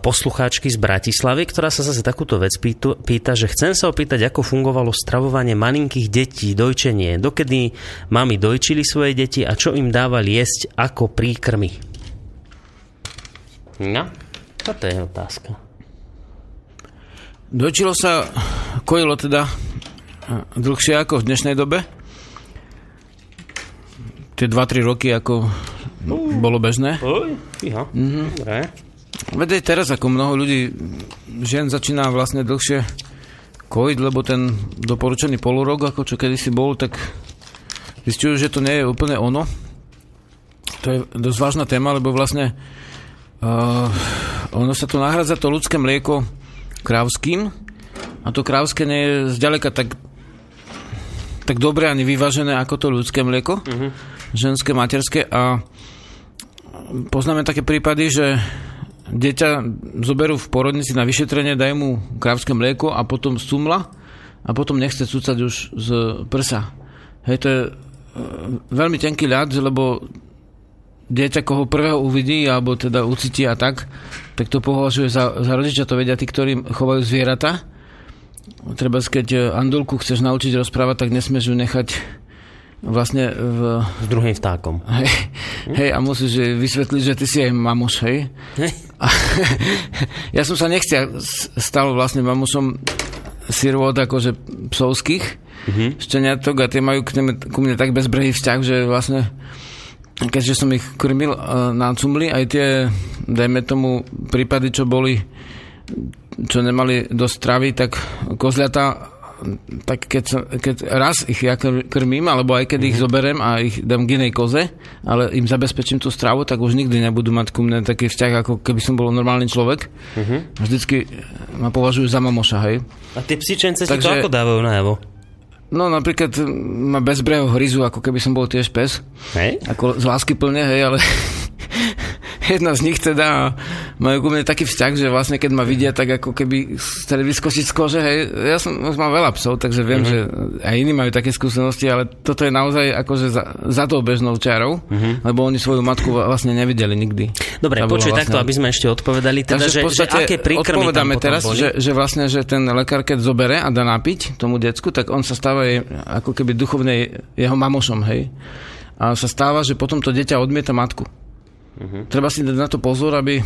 poslucháčky z Bratislavy, ktorá sa zase takúto vec pýta, že chcem sa opýtať, ako fungovalo stravovanie malinkých detí, dojčenie, dokedy mami dojčili svoje deti a čo im dávali jesť ako príkrmy. No, toto je otázka. Dojčilo sa, kojilo teda eh, dlhšie ako v dnešnej dobe. Tie 2-3 roky ako bolo bežné. Oj, iha, mm-hmm. dobre. Veď teraz ako mnoho ľudí, žien začína vlastne dlhšie kojiť, lebo ten doporučený polurok, ako čo kedysi bol, tak zistujú, že to nie je úplne ono. To je dosť vážna téma, lebo vlastne uh, ono sa tu nahradza to ľudské mlieko krávským a to krávské nie je zďaleka tak tak dobre ani vyvážené ako to ľudské mlieko, uh-huh. ženské, materské a poznáme také prípady, že dieťa zoberú v porodnici na vyšetrenie, dajú mu krávské mlieko a potom sumla a potom nechce cúcať už z prsa. Hej, to je e, veľmi tenký ľad, lebo dieťa, koho prvého uvidí, alebo teda ucíti a tak, tak to považuje za, za rodičia, to vedia tí, ktorí chovajú zvieratá. treba keď e, Andulku chceš naučiť rozprávať, tak nesmieš ju nechať vlastne v... S druhým vtákom. Hej, hej a musíš vysvetliť, že ty si aj mamuš, hej. Hej. A, ja som sa nechcia stal vlastne mamušom sirvot akože psovských mm-hmm. šteniatok a tie majú k, mne, ku mne tak bezbrehý vzťah, že vlastne keďže som ich krmil uh, na cumli, aj tie, dajme tomu, prípady, čo boli čo nemali dosť stravy, tak kozľata tak keď, keď raz ich ja krmím, alebo aj keď mm-hmm. ich mhm. zoberiem a ich dám k inej koze, ale im zabezpečím tú stravu, tak už nikdy nebudú mať ku mne taký vzťah, ako keby som bol normálny človek. Mm-hmm. Vždycky ma považujú za mamoša, hej. A tie psičence Takže, si to ako dávajú najavo? No napríklad ma bezbreho hryzu, ako keby som bol tiež pes. Hej? Ako z lásky plne, hej, ale jedna z nich teda majú ku mne taký vzťah, že vlastne keď ma vidia, tak ako keby chceli vyskočiť z kože, hej, ja som, už mám veľa psov, takže viem, uh-huh. že aj iní majú také skúsenosti, ale toto je naozaj akože za, za tou bežnou čarou, uh-huh. lebo oni svoju matku vlastne nevideli nikdy. Dobre, počuj vlastne... takto, aby sme ešte odpovedali, teda, že, že aké príkrmy odpovedáme teraz, že, že vlastne, že ten lekár, keď zobere a dá napiť tomu decku, tak on sa stáva ako keby duchovnej jeho mamošom, hej. A sa stáva, že potom to dieťa odmieta matku. Uh-huh. Treba si dať na to pozor, aby e,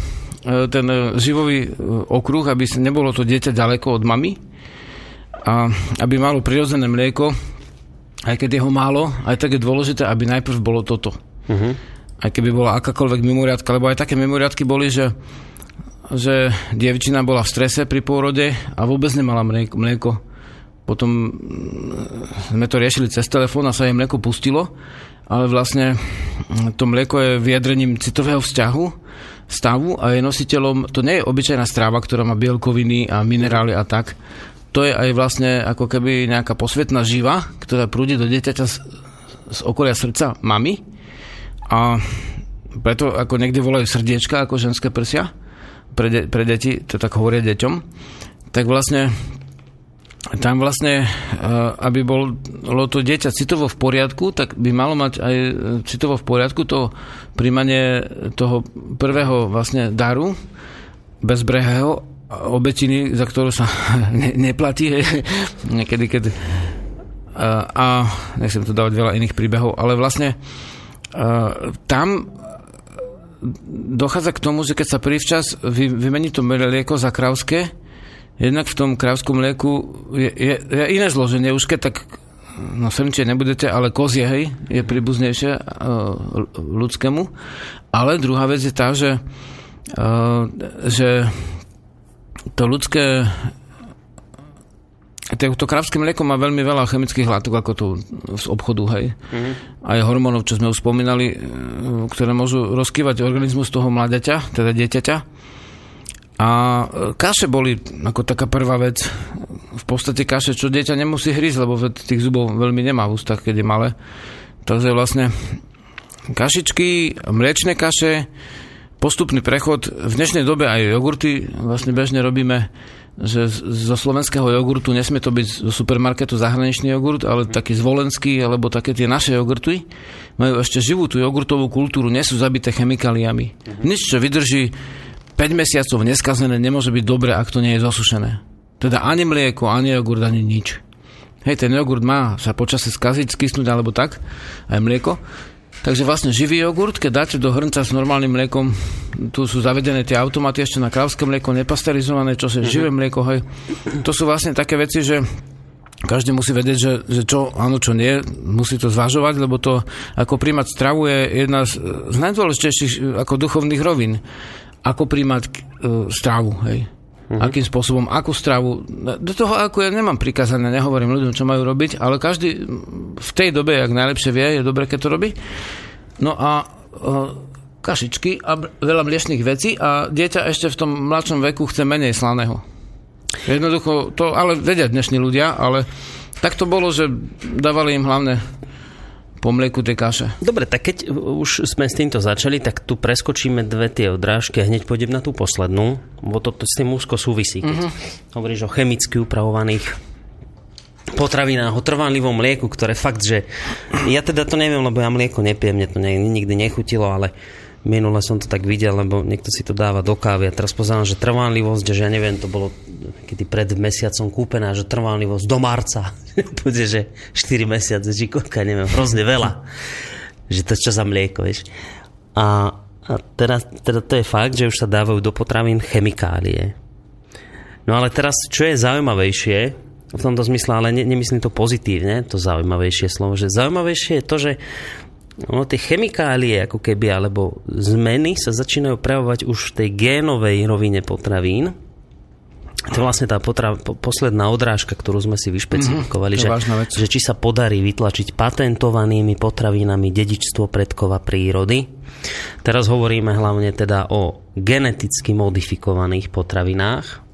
ten živový e, okruh, aby nebolo to dieťa ďaleko od mamy a aby malo prirodzené mlieko, aj keď je ho málo, aj tak je dôležité, aby najprv bolo toto. Uh-huh. Aj keby bola akákoľvek mimoriadka, lebo aj také mimoriadky boli, že, že dievčina bola v strese pri pôrode a vôbec nemala mlieko. mlieko. Potom mm, sme to riešili cez telefón a sa jej mlieko pustilo ale vlastne to mlieko je vyjadrením citového vzťahu, stavu a je nositeľom, to nie je obyčajná stráva, ktorá má bielkoviny a minerály a tak, to je aj vlastne ako keby nejaká posvetná živa, ktorá prúdi do dieťaťa z, z okolia srdca mamy a preto ako niekde volajú srdiečka ako ženské prsia pre, de- pre deti, to tak hovoria deťom, tak vlastne tam vlastne, eh, aby bolo to dieťa citovo v poriadku, tak by malo mať aj eh, citovo v poriadku to príjmanie toho prvého vlastne daru, bezbrehého, obetiny, za ktorú sa ne, neplatí niekedy, keď a, eh, a nechcem tu dávať veľa iných príbehov, ale vlastne tam dochádza k tomu, že keď sa prívčas vy, vymení to mlieko za krauské, Jednak v tom krávskom mlieku je, je, je iné zloženie. Už keď tak no srnčie nebudete, ale kozie, hej, je príbuznejšie uh, ľudskému. Ale druhá vec je tá, že, uh, že to ľudské to krávské mlieko má veľmi veľa chemických látok, ako to z obchodu, hej. Mm-hmm. Aj hormónov, čo sme už spomínali, e, ktoré môžu rozkývať organizmus toho mláďaťa, teda dieťaťa. A e, kaše boli ako taká prvá vec. V podstate kaše, čo dieťa nemusí hrísť, lebo tých zubov veľmi nemá v ústach, keď je malé. Takže vlastne kašičky, mliečne kaše, postupný prechod. V dnešnej dobe aj jogurty vlastne bežne robíme, že zo slovenského jogurtu nesmie to byť zo supermarketu zahraničný jogurt, ale taký zvolenský, alebo také tie naše jogurty majú ešte živú tú jogurtovú kultúru, nie sú zabité chemikáliami. Nič, čo vydrží 5 mesiacov neskazené nemôže byť dobre, ak to nie je zosušené. Teda ani mlieko, ani jogurt, ani nič. Hej, ten jogurt má sa počasie skaziť, skysnúť alebo tak, aj mlieko. Takže vlastne živý jogurt, keď dáte do hrnca s normálnym mliekom, tu sú zavedené tie automaty ešte na krávské mlieko, nepasterizované, čo je mm-hmm. živé mlieko, hej. To sú vlastne také veci, že každý musí vedieť, že, že čo áno, čo nie, musí to zvažovať, lebo to ako príjmať stravu je jedna z, z najdôležitejších ako duchovných rovín ako príjmať uh, stravu, hej. Uh-huh. Akým spôsobom, akú stravu. Do toho, ako ja nemám prikazané, nehovorím ľuďom, čo majú robiť, ale každý v tej dobe, ak najlepšie vie, je dobre, keď to robí. No a uh, kašičky a veľa mliečných vecí a dieťa ešte v tom mladšom veku chce menej slaného. Jednoducho, to ale vedia dnešní ľudia, ale tak to bolo, že dávali im hlavne po mlieku tej kaše. Dobre, tak keď už sme s týmto začali, tak tu preskočíme dve tie odrážky a hneď pôjdem na tú poslednú, bo to, to s tým úzko súvisí. Keď uh-huh. hovoríš o chemicky upravovaných potravinách, o trvanlivom mlieku, ktoré fakt, že ja teda to neviem, lebo ja mlieko nepijem, mne to nikdy nechutilo, ale minule som to tak videl, lebo niekto si to dáva do kávy a teraz pozerám, že trvanlivosť, že ja neviem, to bolo kedy pred mesiacom kúpená, že trvanlivosť do marca. Bude, že 4 mesiace, či koľka, neviem, hrozne veľa. že to čo za mlieko, vieš. A, a teraz, teda to je fakt, že už sa dávajú do potravín chemikálie. No ale teraz, čo je zaujímavejšie, v tomto zmysle, ale ne, nemyslím to pozitívne, to zaujímavejšie slovo, že zaujímavejšie je to, že ono, tie chemikálie ako keby, alebo zmeny sa začínajú prejavovať už v tej génovej rovine potravín. To je vlastne tá potra- po- posledná odrážka, ktorú sme si vyšpecifikovali, mm-hmm, že, že či sa podarí vytlačiť patentovanými potravinami dedičstvo predkova prírody. Teraz hovoríme hlavne teda o geneticky modifikovaných potravinách,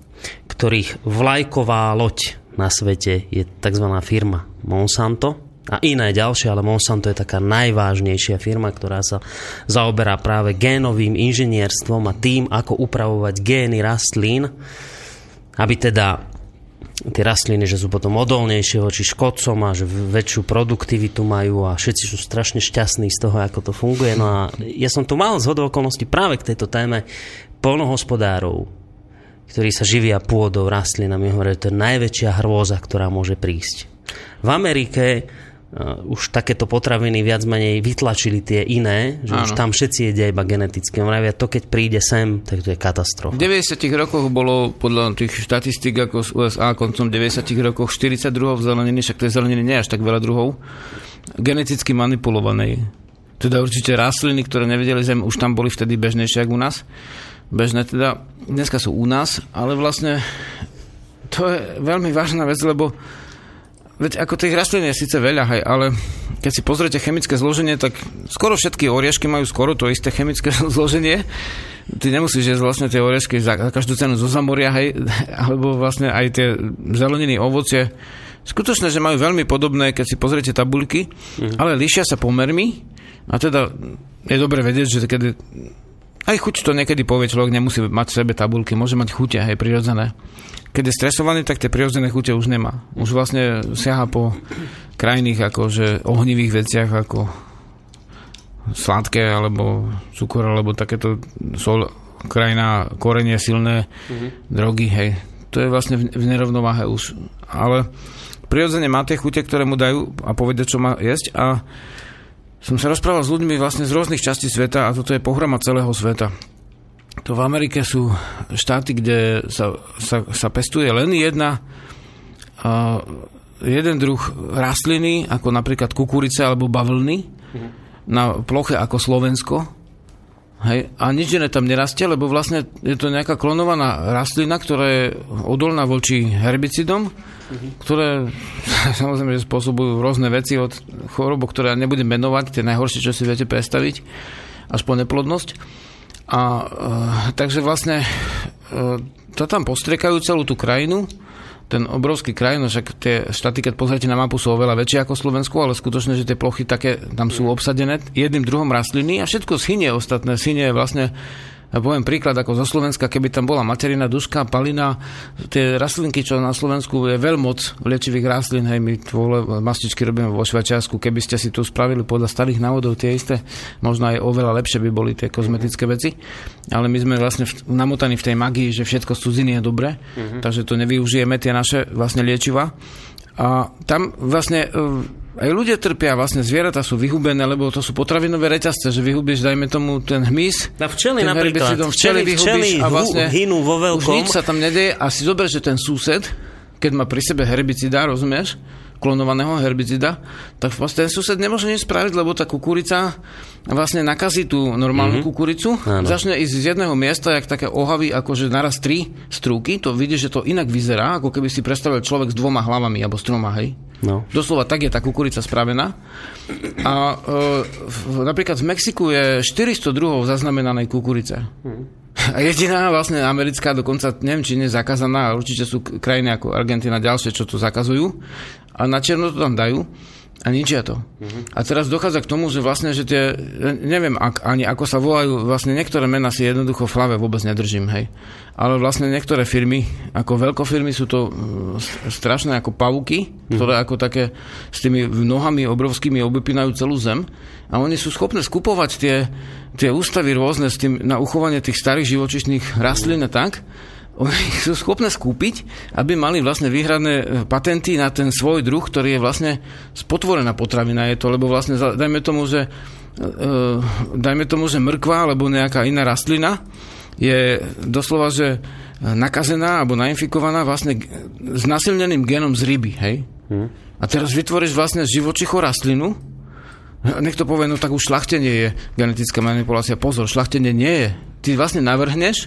ktorých vlajková loď na svete je tzv. firma Monsanto, a iné ďalšie, ale Monsanto je taká najvážnejšia firma, ktorá sa zaoberá práve génovým inžinierstvom a tým, ako upravovať gény rastlín, aby teda tie rastliny, že sú potom odolnejšie voči škodcom a že väčšiu produktivitu majú a všetci sú strašne šťastní z toho, ako to funguje. No a ja som tu mal z okolností práve k tejto téme polnohospodárov, ktorí sa živia pôdou rastlinami. Hovoria, že to je najväčšia hrôza, ktorá môže prísť. V Amerike uh, už takéto potraviny viac menej vytlačili tie iné, že Áno. už tam všetci jedia iba geneticky. Vravia, to keď príde sem, tak to je katastrofa. V 90 rokoch bolo podľa tých štatistík ako z USA koncom 90 rokoch 42 zeleniny, však tej zeleniny nie až tak veľa druhov, geneticky manipulovanej. Teda určite rastliny, ktoré nevedeli zem, už tam boli vtedy bežnejšie ako u nás. Bežné teda, dneska sú u nás, ale vlastne to je veľmi vážna vec, lebo Veď ako tých rastlín je síce veľa, hej, ale keď si pozriete chemické zloženie, tak skoro všetky oriešky majú skoro to isté chemické zloženie. Ty nemusíš jesť vlastne tie oriešky za, každú cenu zo zamoria, hej, alebo vlastne aj tie zeleniny, ovocie. Skutočne, že majú veľmi podobné, keď si pozriete tabuľky, mm. ale líšia sa pomermi a teda je dobre vedieť, že keď aj chuť to niekedy povie človek, nemusí mať v sebe tabulky, môže mať chute, hej, prirodzené keď je stresovaný, tak tie prirodzené chute už nemá. Už vlastne siaha po krajných akože ohnivých veciach ako sladké alebo cukor alebo takéto sol, krajina, korenie silné, mm-hmm. drogy, hej. To je vlastne v, v nerovnováhe už. Ale prirodzene má tie chute, ktoré mu dajú a povedia, čo má jesť a som sa rozprával s ľuďmi vlastne z rôznych častí sveta a toto je pohroma celého sveta to v Amerike sú štáty, kde sa, sa, sa pestuje len jedna uh, jeden druh rastliny, ako napríklad kukurice alebo bavlny, mm-hmm. na ploche ako Slovensko. Hej, a nič iné tam nerastie, lebo vlastne je to nejaká klonovaná rastlina, ktorá je odolná voči herbicidom, mm-hmm. ktoré samozrejme spôsobujú rôzne veci od chorob, ktoré ja nebudem menovať, tie najhoršie, čo si viete predstaviť, až po neplodnosť. A e, takže vlastne e, to tam postriekajú celú tú krajinu, ten obrovský kraj, no však tie štáty, keď pozrite na mapu, sú oveľa väčšie ako Slovensku, ale skutočne, že tie plochy také tam sú obsadené jedným druhom rastliny a všetko schynie ostatné. Schynie vlastne ja poviem príklad ako zo Slovenska, keby tam bola materina, duška, palina, tie rastlinky, čo na Slovensku je veľmoc liečivých rastlín, hej, my tvole mastičky robíme vo Švajčiarsku, keby ste si tu spravili podľa starých návodov tie isté, možno aj oveľa lepšie by boli tie kozmetické veci, ale my sme vlastne v, namotaní v tej magii, že všetko z cudziny je dobré, mm-hmm. takže to nevyužijeme tie naše vlastne liečiva. A tam vlastne aj ľudia trpia, vlastne zvieratá sú vyhubené, lebo to sú potravinové reťazce, že vyhubíš, dajme tomu, ten hmyz. Na včely napríklad. Včely, včely, a vlastne hynú vo veľkom. Už nič sa tam nedeje a si zober, že ten sused, keď má pri sebe herbicida, rozumieš? Klonovaného herbicida, tak vlastne ten sused nemôže nič spraviť, lebo tá kukurica vlastne nakazí tú normálnu mm-hmm. kukuricu, Áno. začne ísť z jedného miesta, jak také ohavy, akože naraz tri strúky, to vidíš, že to inak vyzerá, ako keby si predstavil človek s dvoma hlavami, alebo s troma, hej. No. Doslova tak je tá kukurica spravená. A e, napríklad v Mexiku je 400 druhov zaznamenanej kukurice. Mm. Jediná vlastne americká, dokonca neviem, či nie je zakázaná, ale určite sú krajiny ako Argentina ďalšie, čo to zakazujú. A na černo to tam dajú. A ničia to. A teraz dochádza k tomu, že vlastne, že tie, neviem ak, ani ako sa volajú, vlastne niektoré mená si jednoducho v hlave vôbec nedržím, hej. Ale vlastne niektoré firmy, ako veľkofirmy sú to mm, strašné ako pavuky, ktoré ako také s tými nohami obrovskými obepínajú celú zem a oni sú schopné skupovať tie, tie ústavy rôzne s tým, na uchovanie tých starých živočišných rastlín a tak, oni sú schopné skúpiť, aby mali vlastne výhradné e, patenty na ten svoj druh, ktorý je vlastne spotvorená potravina. Je to, lebo vlastne, dajme tomu, že uh, dajme tomu, že mrkva alebo nejaká iná rastlina je doslova, že nakazená alebo nainfikovaná vlastne s nasilneným genom z ryby, hej? Hmm. A teraz vytvoríš vlastne živočicho rastlinu, Niekto povie, no tak už šlachtenie je genetická manipulácia. Pozor, šlachtenie nie je. Ty vlastne navrhneš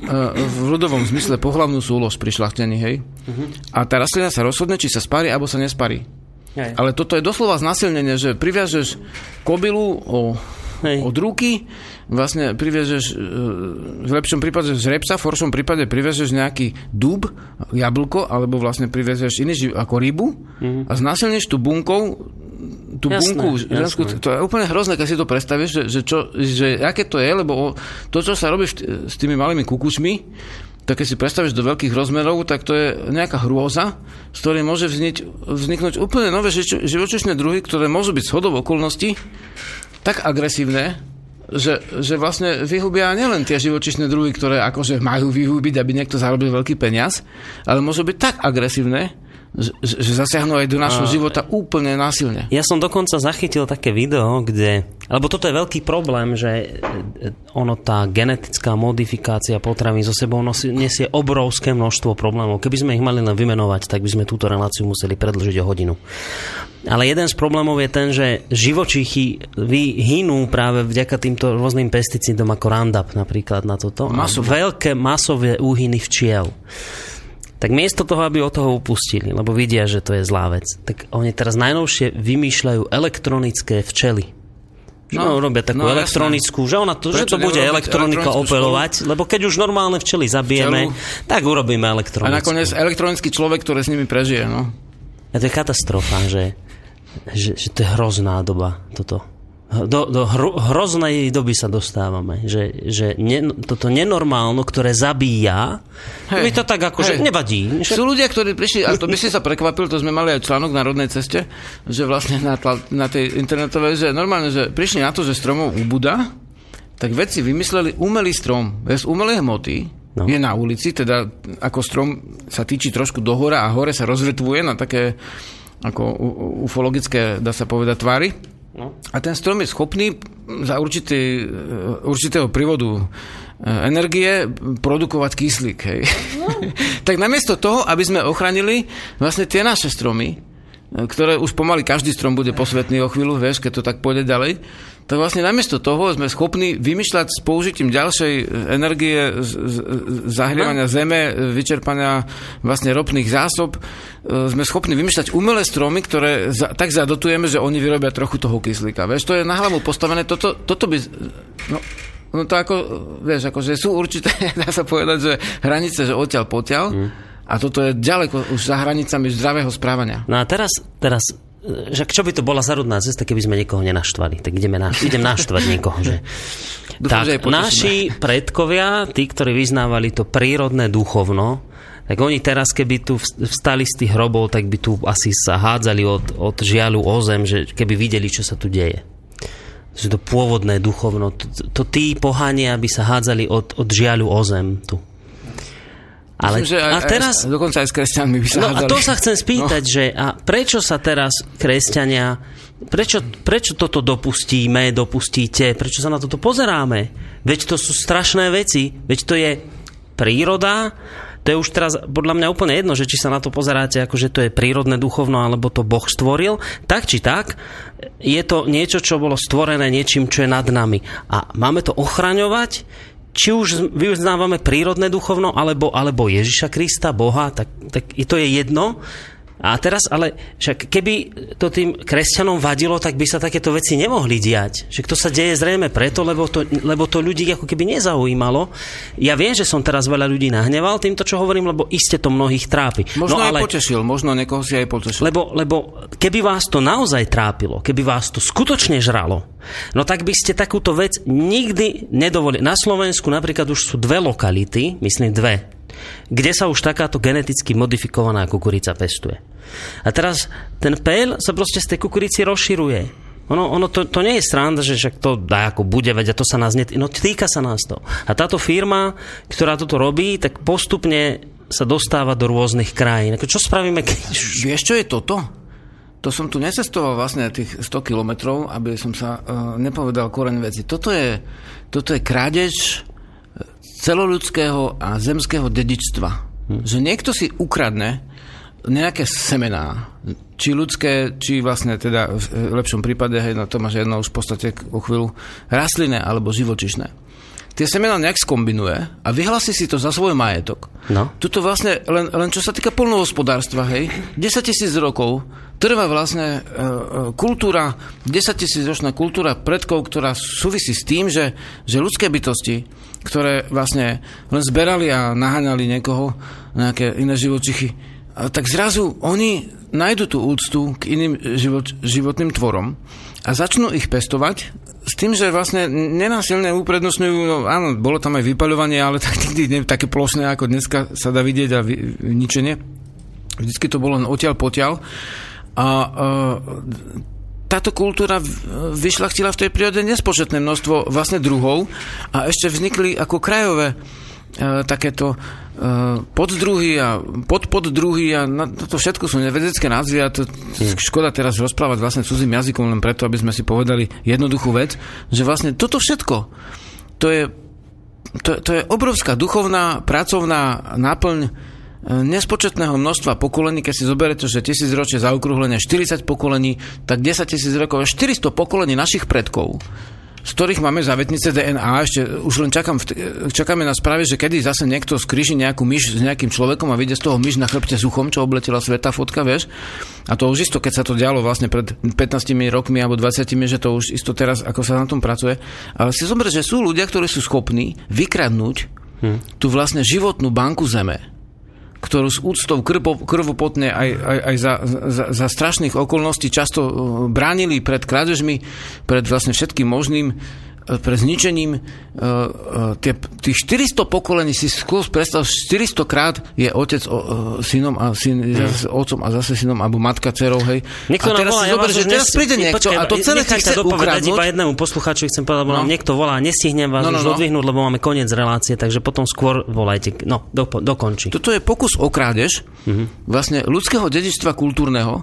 v ľudovom zmysle pohlavnú súlož pri šlachtení, hej? Uh-huh. A tá rastlina sa rozhodne, či sa sparí, alebo sa nesparí. Hej. Ale toto je doslova znasilnenie, že priviažeš kobilu o, od ruky, vlastne priviažeš, e, v lepšom prípade žrebca, v horšom prípade priviažeš nejaký dub, jablko, alebo vlastne priviažeš iný živ, ako rybu uh-huh. a znasilneš tú bunkou tú jasné, bunku ženskú, to je úplne hrozné, keď si to predstavíš, že, že, čo, že aké to je, lebo to, čo sa robí s tými malými kukučmi, tak keď si predstavíš do veľkých rozmerov, tak to je nejaká hrôza, z ktorej môže vzniť, vzniknúť úplne nové živočišné druhy, ktoré môžu byť shodou okolností tak agresívne, že, že vlastne vyhubia nielen tie živočišné druhy, ktoré akože majú vyhubiť, aby niekto zarobil veľký peniaz, ale môžu byť tak agresívne, že, zasiahnu aj do našho a... života úplne násilne. Ja som dokonca zachytil také video, kde, lebo toto je veľký problém, že ono tá genetická modifikácia potravín zo sebou nosí, nesie obrovské množstvo problémov. Keby sme ich mali len vymenovať, tak by sme túto reláciu museli predlžiť o hodinu. Ale jeden z problémov je ten, že živočichy hynú práve vďaka týmto rôznym pesticídom ako Roundup napríklad na toto. Masové. Veľké masové úhyny včiel tak miesto toho, aby od toho upustili, lebo vidia, že to je zlá vec, tak oni teraz najnovšie vymýšľajú elektronické včely. No, no robia takú no, elektronickú, jasné. že, ona to, že to bude elektronika operovať, lebo keď už normálne včely zabijeme, Včelu. tak urobíme elektronickú. A nakoniec elektronický človek, ktorý s nimi prežije, no. A to je katastrofa, že, že, že to je hrozná doba, toto do, do hro, hroznej doby sa dostávame, že, že ne, toto nenormálno, ktoré zabíja, hey, mi to tak ako, hey. nevadí. Že... Sú ľudia, ktorí prišli, a to by si sa prekvapil, to sme mali aj článok na rodnej ceste, že vlastne na, tla, na tej internetovej, že normálne, že prišli na to, že stromov ubúda, tak vedci vymysleli umelý strom, bez umelej hmoty, no. je na ulici, teda ako strom sa týči trošku dohora a hore sa rozvetvuje na také ako ufologické, dá sa povedať, tvary No. A ten strom je schopný za určitý, určitého prívodu e, energie produkovať kyslík. Hej. No. tak namiesto toho, aby sme ochránili vlastne tie naše stromy, e, ktoré už pomaly každý strom bude posvetný o chvíľu, vieš, keď to tak pôjde ďalej, tak vlastne namiesto toho sme schopní vymýšľať s použitím ďalšej energie z, z, zahrievania no. zeme, vyčerpania vlastne ropných zásob, e, sme schopní vymýšľať umelé stromy, ktoré za, tak zadotujeme, že oni vyrobia trochu toho kyslíka. Vieš, to je na hlavu postavené, toto, toto by... No, no to ako, vieš, akože sú určité, dá sa povedať, že hranice, že odtiaľ potiaľ, mm. a toto je ďaleko už za hranicami zdravého správania. No a teraz, teraz že čo by to bola zarudná cesta, keby sme niekoho nenaštvali. Tak ideme na, idem naštvať niekoho. Že... Dúfam, tak, že naši predkovia, tí, ktorí vyznávali to prírodné duchovno, tak oni teraz, keby tu vstali z tých hrobov, tak by tu asi sa hádzali od, od žialu o zem, že keby videli, čo sa tu deje. Že to pôvodné duchovno, to, to tí pohania by sa hádzali od, od žiaľu o zem tu. Ale, Myslím, že aj, a teraz, aj, dokonca aj s kresťanmi sa No a to sa chcem spýtať, no. že a prečo sa teraz kresťania, prečo, prečo toto dopustíme, dopustíte, prečo sa na toto pozeráme? Veď to sú strašné veci, veď to je príroda, to je už teraz podľa mňa úplne jedno, že či sa na to pozeráte ako, že to je prírodné duchovno, alebo to Boh stvoril, tak či tak, je to niečo, čo bolo stvorené niečím, čo je nad nami. A máme to ochraňovať, či už vyuznávame prírodné duchovno, alebo, alebo Ježiša Krista, Boha, tak, tak to je jedno. A teraz ale, však keby to tým kresťanom vadilo, tak by sa takéto veci nemohli diať. Že to sa deje zrejme preto, lebo to, lebo to ľudí ako keby nezaujímalo. Ja viem, že som teraz veľa ľudí nahneval týmto, čo hovorím, lebo iste to mnohých trápi. Možno no, ale, aj potešil, možno niekoho si aj potešil. Lebo, lebo keby vás to naozaj trápilo, keby vás to skutočne žralo, no tak by ste takúto vec nikdy nedovolili. Na Slovensku napríklad už sú dve lokality, myslím dve, kde sa už takáto geneticky modifikovaná kukurica pestuje. A teraz ten pél sa proste z tej kukurici rozširuje. Ono, ono to, to nie je sranda, že však to dá ako bude, veď a to sa nás net... No týka sa nás to. A táto firma, ktorá toto robí, tak postupne sa dostáva do rôznych krajín. Ako čo spravíme, keď... Vieš, čo je toto? To som tu necestoval vlastne tých 100 kilometrov, aby som sa uh, nepovedal koreň veci. Toto je, toto je krádež celoludského a zemského dedičstva. Hm. Že niekto si ukradne nejaké semená, či ľudské, či vlastne teda v lepšom prípade, hej, no to máš jedno už v podstate o chvíľu, rastlinné alebo živočišné. Tie semená nejak skombinuje a vyhlási si to za svoj majetok. No. Tuto vlastne, len, len čo sa týka polnohospodárstva, hej, 10 tisíc rokov trvá vlastne e, e, kultúra, 10 tisíc ročná kultúra predkov, ktorá súvisí s tým, že, že ľudské bytosti, ktoré vlastne len zberali a naháňali niekoho, nejaké iné živočichy, tak zrazu oni nájdu tú úctu k iným život, životným tvorom a začnú ich pestovať s tým, že vlastne nenásilne uprednostňujú, no áno, bolo tam aj vypaľovanie, ale tak nikdy ne, také plošné, ako dneska sa dá vidieť a vy, ničenie. Vždycky to bolo len odtiaľ potiaľ. A, a táto kultúra vyšlachtila v tej prírode nespočetné množstvo vlastne druhov a ešte vznikli ako krajové E, takéto poddruhy a podpoddruhy a na, to všetko sú nevedecké názvy a to hmm. škoda teraz rozprávať vlastne cudzím jazykom len preto, aby sme si povedali jednoduchú vec, že vlastne toto všetko to je, to, to je obrovská duchovná, pracovná náplň e, nespočetného množstva pokolení, keď si zoberete, že tisíc ročie zaokrúhlenie 40 pokolení, tak 10 tisíc rokov, 400 pokolení našich predkov z ktorých máme závetnice DNA. Ešte už len čakám, čakáme na správe, že kedy zase niekto skríži nejakú myš s nejakým človekom a vidie z toho myš na chrbte suchom, čo obletela sveta fotka, vieš. A to už isto, keď sa to dialo vlastne pred 15 rokmi alebo 20, že to už isto teraz, ako sa na tom pracuje. Ale si zober, že sú ľudia, ktorí sú schopní vykradnúť hm. tú vlastne životnú banku zeme ktorú s úctou krvo, krvopotne aj, aj, aj za, za, za strašných okolností často uh, bránili pred krádežmi, pred vlastne všetkým možným pre zničením uh, uh, tie, tých 400 pokolení si skôr predstav, 400 krát je otec uh, synom a syn mm. zase otcom a zase synom, alebo matka dcerou, hej. Niekto a teraz volá, si zober, že teraz príde niekto počkaj, a to celé ti chce ukradnúť. iba jednému poslucháčovi chcem povedať, lebo no. nám niekto volá, nestihnem vás no, no, už no. odvihnúť, lebo máme koniec relácie, takže potom skôr volajte. No, do, dokončí. Toto je pokus o krádež mm-hmm. vlastne ľudského dedičstva kultúrneho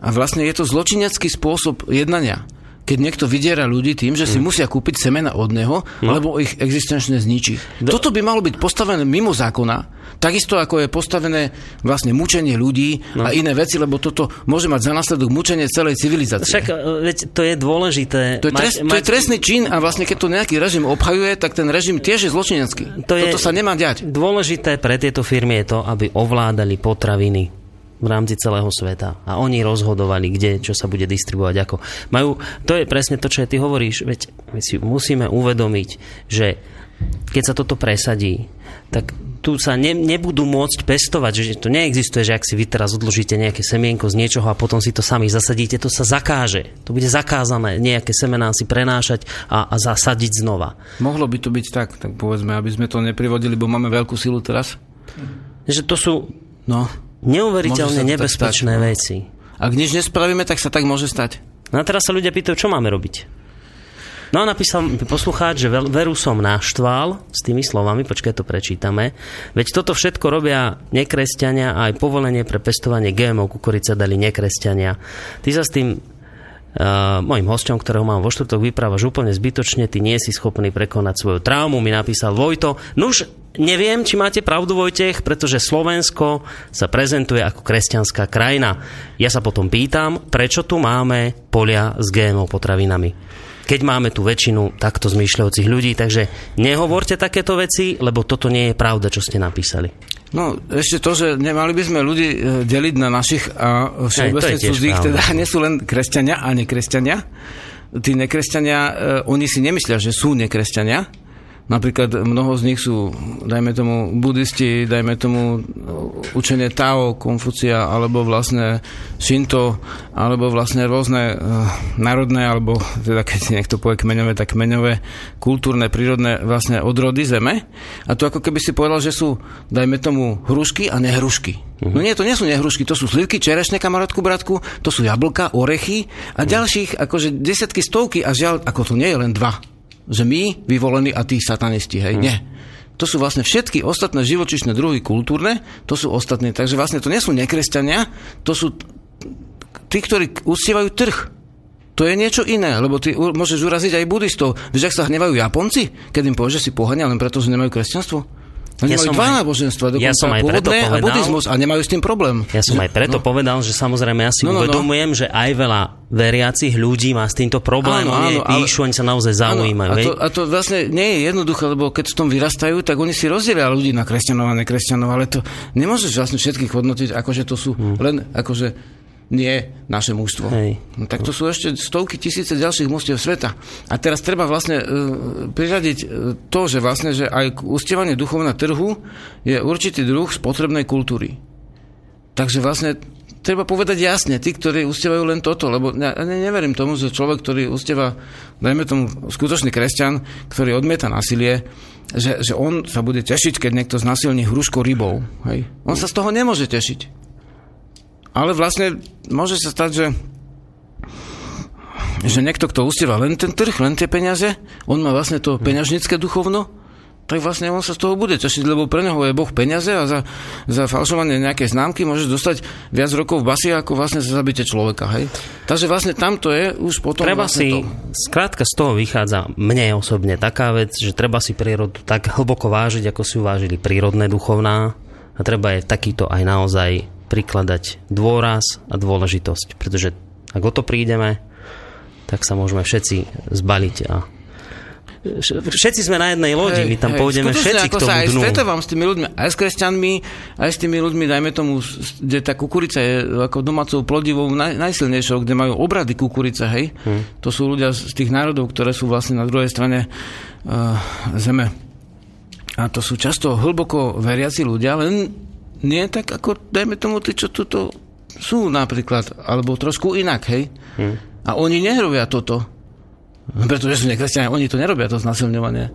a vlastne je to zločinecký spôsob jednania keď niekto vydiera ľudí tým, že si mm. musia kúpiť semena od neho, no. lebo ich existenčne zničí. Do... Toto by malo byť postavené mimo zákona, takisto ako je postavené vlastne mučenie ľudí no. a iné veci, lebo toto môže mať za následok mučenie celej civilizácie. Však e, veď to je dôležité. To je, trest, mať, to je trestný čin a vlastne keď to nejaký režim obhajuje, tak ten režim tiež je zločinecký. To toto sa nemá diať. Dôležité pre tieto firmy je to, aby ovládali potraviny v rámci celého sveta. A oni rozhodovali, kde, čo sa bude distribuovať, ako. Majú, to je presne to, čo ty hovoríš. Veď my si musíme uvedomiť, že keď sa toto presadí, tak tu sa ne, nebudú môcť pestovať, že to neexistuje, že ak si vy teraz odložíte nejaké semienko z niečoho a potom si to sami zasadíte, to sa zakáže. To bude zakázané nejaké semená si prenášať a, a zasadiť znova. Mohlo by to byť tak, tak povedzme, aby sme to neprivodili, bo máme veľkú silu teraz? Že to sú... No neuveriteľne nebezpečné stať, veci. Ak nič nespravíme, tak sa tak môže stať. No a teraz sa ľudia pýtajú, čo máme robiť. No a napísal poslucháč, že veru som naštval s tými slovami, počkaj, to prečítame. Veď toto všetko robia nekresťania a aj povolenie pre pestovanie GMO kukurice dali nekresťania. Ty sa s tým mojim hosťom, ktorého mám vo štvrtok, vyprávaš úplne zbytočne, ty nie si schopný prekonať svoju traumu, mi napísal Vojto. Nuž, neviem, či máte pravdu, Vojtech, pretože Slovensko sa prezentuje ako kresťanská krajina. Ja sa potom pýtam, prečo tu máme polia s GMO potravinami. Keď máme tu väčšinu takto zmýšľajúcich ľudí. Takže nehovorte takéto veci, lebo toto nie je pravda, čo ste napísali. No, ešte to, že nemali by sme ľudí e, deliť na našich a všeobecne cudzích, teda nie sú len kresťania a nekresťania. Tí nekresťania, e, oni si nemyslia, že sú nekresťania, Napríklad mnoho z nich sú, dajme tomu, buddhisti, dajme tomu učenie Tao, Konfucia, alebo vlastne Shinto, alebo vlastne rôzne uh, národné, alebo teda keď niekto povie kmeňové, tak kmeňové, kultúrne, prírodné vlastne odrody zeme. A to ako keby si povedal, že sú, dajme tomu, hrušky a nehrušky. Uh-huh. No nie, to nie sú nehrušky, to sú slivky, čerešne, kamarátku, bratku, to sú jablka, orechy a ďalších, akože desiatky, stovky a žiaľ, ako to nie je len dva že my, vyvolení a tí satanisti, hej, hmm. nie. To sú vlastne všetky ostatné živočišné druhy kultúrne, to sú ostatní. Takže vlastne to nie sú nekresťania, to sú tí, ktorí uctievajú trh. To je niečo iné, lebo ty môžeš uraziť aj budistov. Vieš, ak sa hnevajú Japonci, keď im povieš, že si pohania len preto, že nemajú kresťanstvo? Oni ja majú dva aj, náboženstva, dokonca ja som aj preto povedal, a buddhizmus a nemajú s tým problém. Ja som aj preto no. povedal, že samozrejme ja si no, no, no. uvedomujem, no. že aj veľa veriacich ľudí má s týmto problém. Áno, oni áno, píšu, ale, oni sa naozaj zaujímajú. Áno, a, to, a to vlastne nie je jednoduché, lebo keď v tom vyrastajú, tak oni si rozdielia ľudí na kresťanov a nekresťanov, ale to nemôžeš vlastne všetkých hodnotiť, akože to sú hmm. len akože nie naše mužstvo. Hej. No, tak to sú ešte stovky tisíce ďalších mužstiev sveta. A teraz treba vlastne uh, priradiť uh, to, že vlastne, že aj ustievanie duchov na trhu je určitý druh spotrebnej kultúry. Takže vlastne treba povedať jasne, tí, ktorí ustievajú len toto, lebo ja ne, neverím tomu, že človek, ktorý ustieva, dajme tomu skutočný kresťan, ktorý odmieta násilie, že, že on sa bude tešiť, keď niekto znasilní hruškou rybou. Hej? On sa z toho nemôže tešiť. Ale vlastne môže sa stať, že že niekto, kto ustieva len ten trh, len tie peniaze, on má vlastne to peňažnické duchovno, tak vlastne on sa z toho bude tešiť, lebo pre neho je Boh peniaze a za, za falšovanie nejakej známky môže dostať viac rokov v basi, ako vlastne za zabite človeka. Hej? Takže vlastne tamto je už potom... Treba vlastne si, to... skrátka z toho vychádza mne osobne taká vec, že treba si prírodu tak hlboko vážiť, ako si uvážili prírodné duchovná a treba je takýto aj naozaj prikladať dôraz a dôležitosť, pretože ak o to prídeme, tak sa môžeme všetci zbaliť a všetci sme na jednej lodi, my tam hej, pôjdeme všetci ako k tomu sa aj dnu. stretávam s tými ľuďmi, aj s kresťanmi, aj s tými ľuďmi, dajme tomu, kde tá kukurica je ako domácou plodivou naj, najsilnejšou, kde majú obrady kukurice, hej. Hmm. To sú ľudia z tých národov, ktoré sú vlastne na druhej strane uh, zeme. A to sú často hlboko veriaci ľudia, len nie tak ako, dajme tomu, tí, čo tuto sú napríklad, alebo trošku inak, hej. Hmm. A oni nerobia toto. Pretože sú nekresťania, oni to nerobia, to znasilňovanie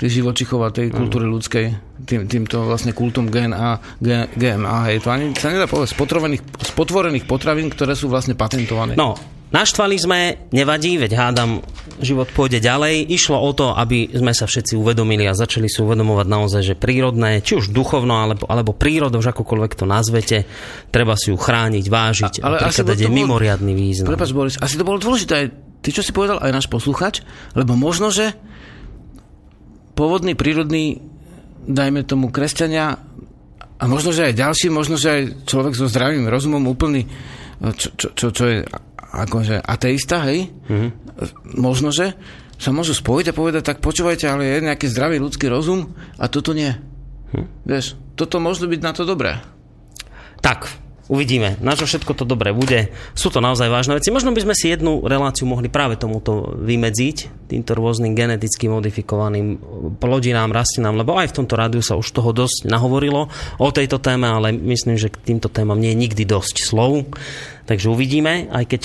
tých živočichov a tej hmm. kultúry ľudskej, tým, týmto vlastne kultom GNA, GMA, hej, to ani sa nedá povedať, z potvorených potravín, ktoré sú vlastne patentované. No, Naštvali sme, nevadí, veď hádam, život pôjde ďalej. Išlo o to, aby sme sa všetci uvedomili a začali si uvedomovať naozaj, že prírodné, či už duchovno, alebo, alebo prírodou, už akokoľvek to nazvete, treba si ju chrániť, vážiť a, ale a prikladať je mimoriadný význam. Prepač, Boris, asi to bolo dôležité aj ty, čo si povedal, aj náš posluchač, lebo možno, že pôvodný prírodný, dajme tomu kresťania, a možno, že aj ďalší, možno, že aj človek so zdravým rozumom úplný, čo, čo, čo, čo je akože ateista, hej, mm-hmm. možno, že sa môžu spojiť a povedať, tak počúvajte, ale je nejaký zdravý ľudský rozum a toto nie. Hm. Vieš, toto možno byť na to dobré. Tak, Uvidíme, na čo všetko to dobre bude. Sú to naozaj vážne veci. Možno by sme si jednu reláciu mohli práve tomuto vymedziť, týmto rôznym geneticky modifikovaným plodinám, rastlinám, lebo aj v tomto rádiu sa už toho dosť nahovorilo o tejto téme, ale myslím, že k týmto témam nie je nikdy dosť slov. Takže uvidíme, aj keď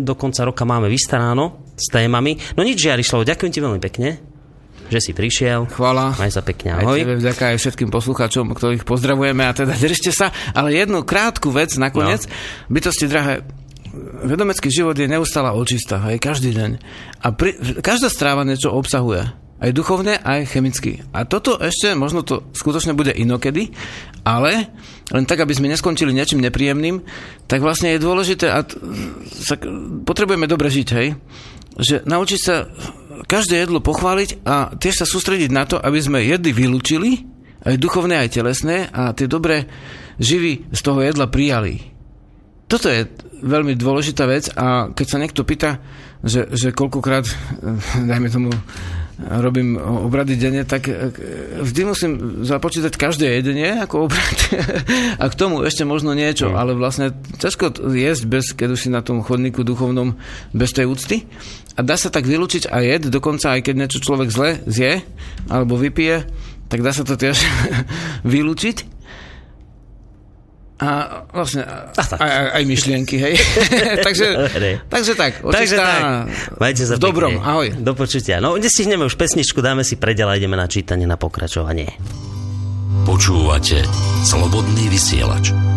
do konca roka máme vystaráno s témami. No nič, Žiarišlovo, ďakujem ti veľmi pekne že si prišiel. Chvala. Maj sa pekne, ahoj. Aj tebe vďaka aj všetkým poslucháčom, ktorých pozdravujeme a teda držte sa. Ale jednu krátku vec nakoniec. No. Bytosti drahé, vedomecký život je neustála očista, aj každý deň. A pri, každá stráva niečo obsahuje. Aj duchovne, aj chemicky. A toto ešte, možno to skutočne bude inokedy, ale len tak, aby sme neskončili niečím nepríjemným, tak vlastne je dôležité a sa, potrebujeme dobre žiť, hej? Že naučiť sa každé jedlo pochváliť a tiež sa sústrediť na to, aby sme jedy vylúčili, aj duchovné, aj telesné, a tie dobré živy z toho jedla prijali. toto je veľmi dôležitá vec a keď sa niekto pýta, že, že koľkokrát, eh, dajme tomu, robím obrady denne, tak eh, vždy musím započítať každé jedenie ako obrad a k tomu ešte možno niečo, mm. ale vlastne ťažko jesť, bez, keď už si na tom chodníku duchovnom bez tej úcty. A dá sa tak vylúčiť aj jed, dokonca aj keď niečo človek zle zje alebo vypije, tak dá sa to tiež vylúčiť a vlastne a tak. Aj, aj myšlienky, hej. takže, takže tak, takže tak. Majte sa v dobrom, pekne. ahoj. Do počutia. No, nestihneme už pesničku, dáme si predel a ideme na čítanie, na pokračovanie. Počúvate Slobodný vysielač.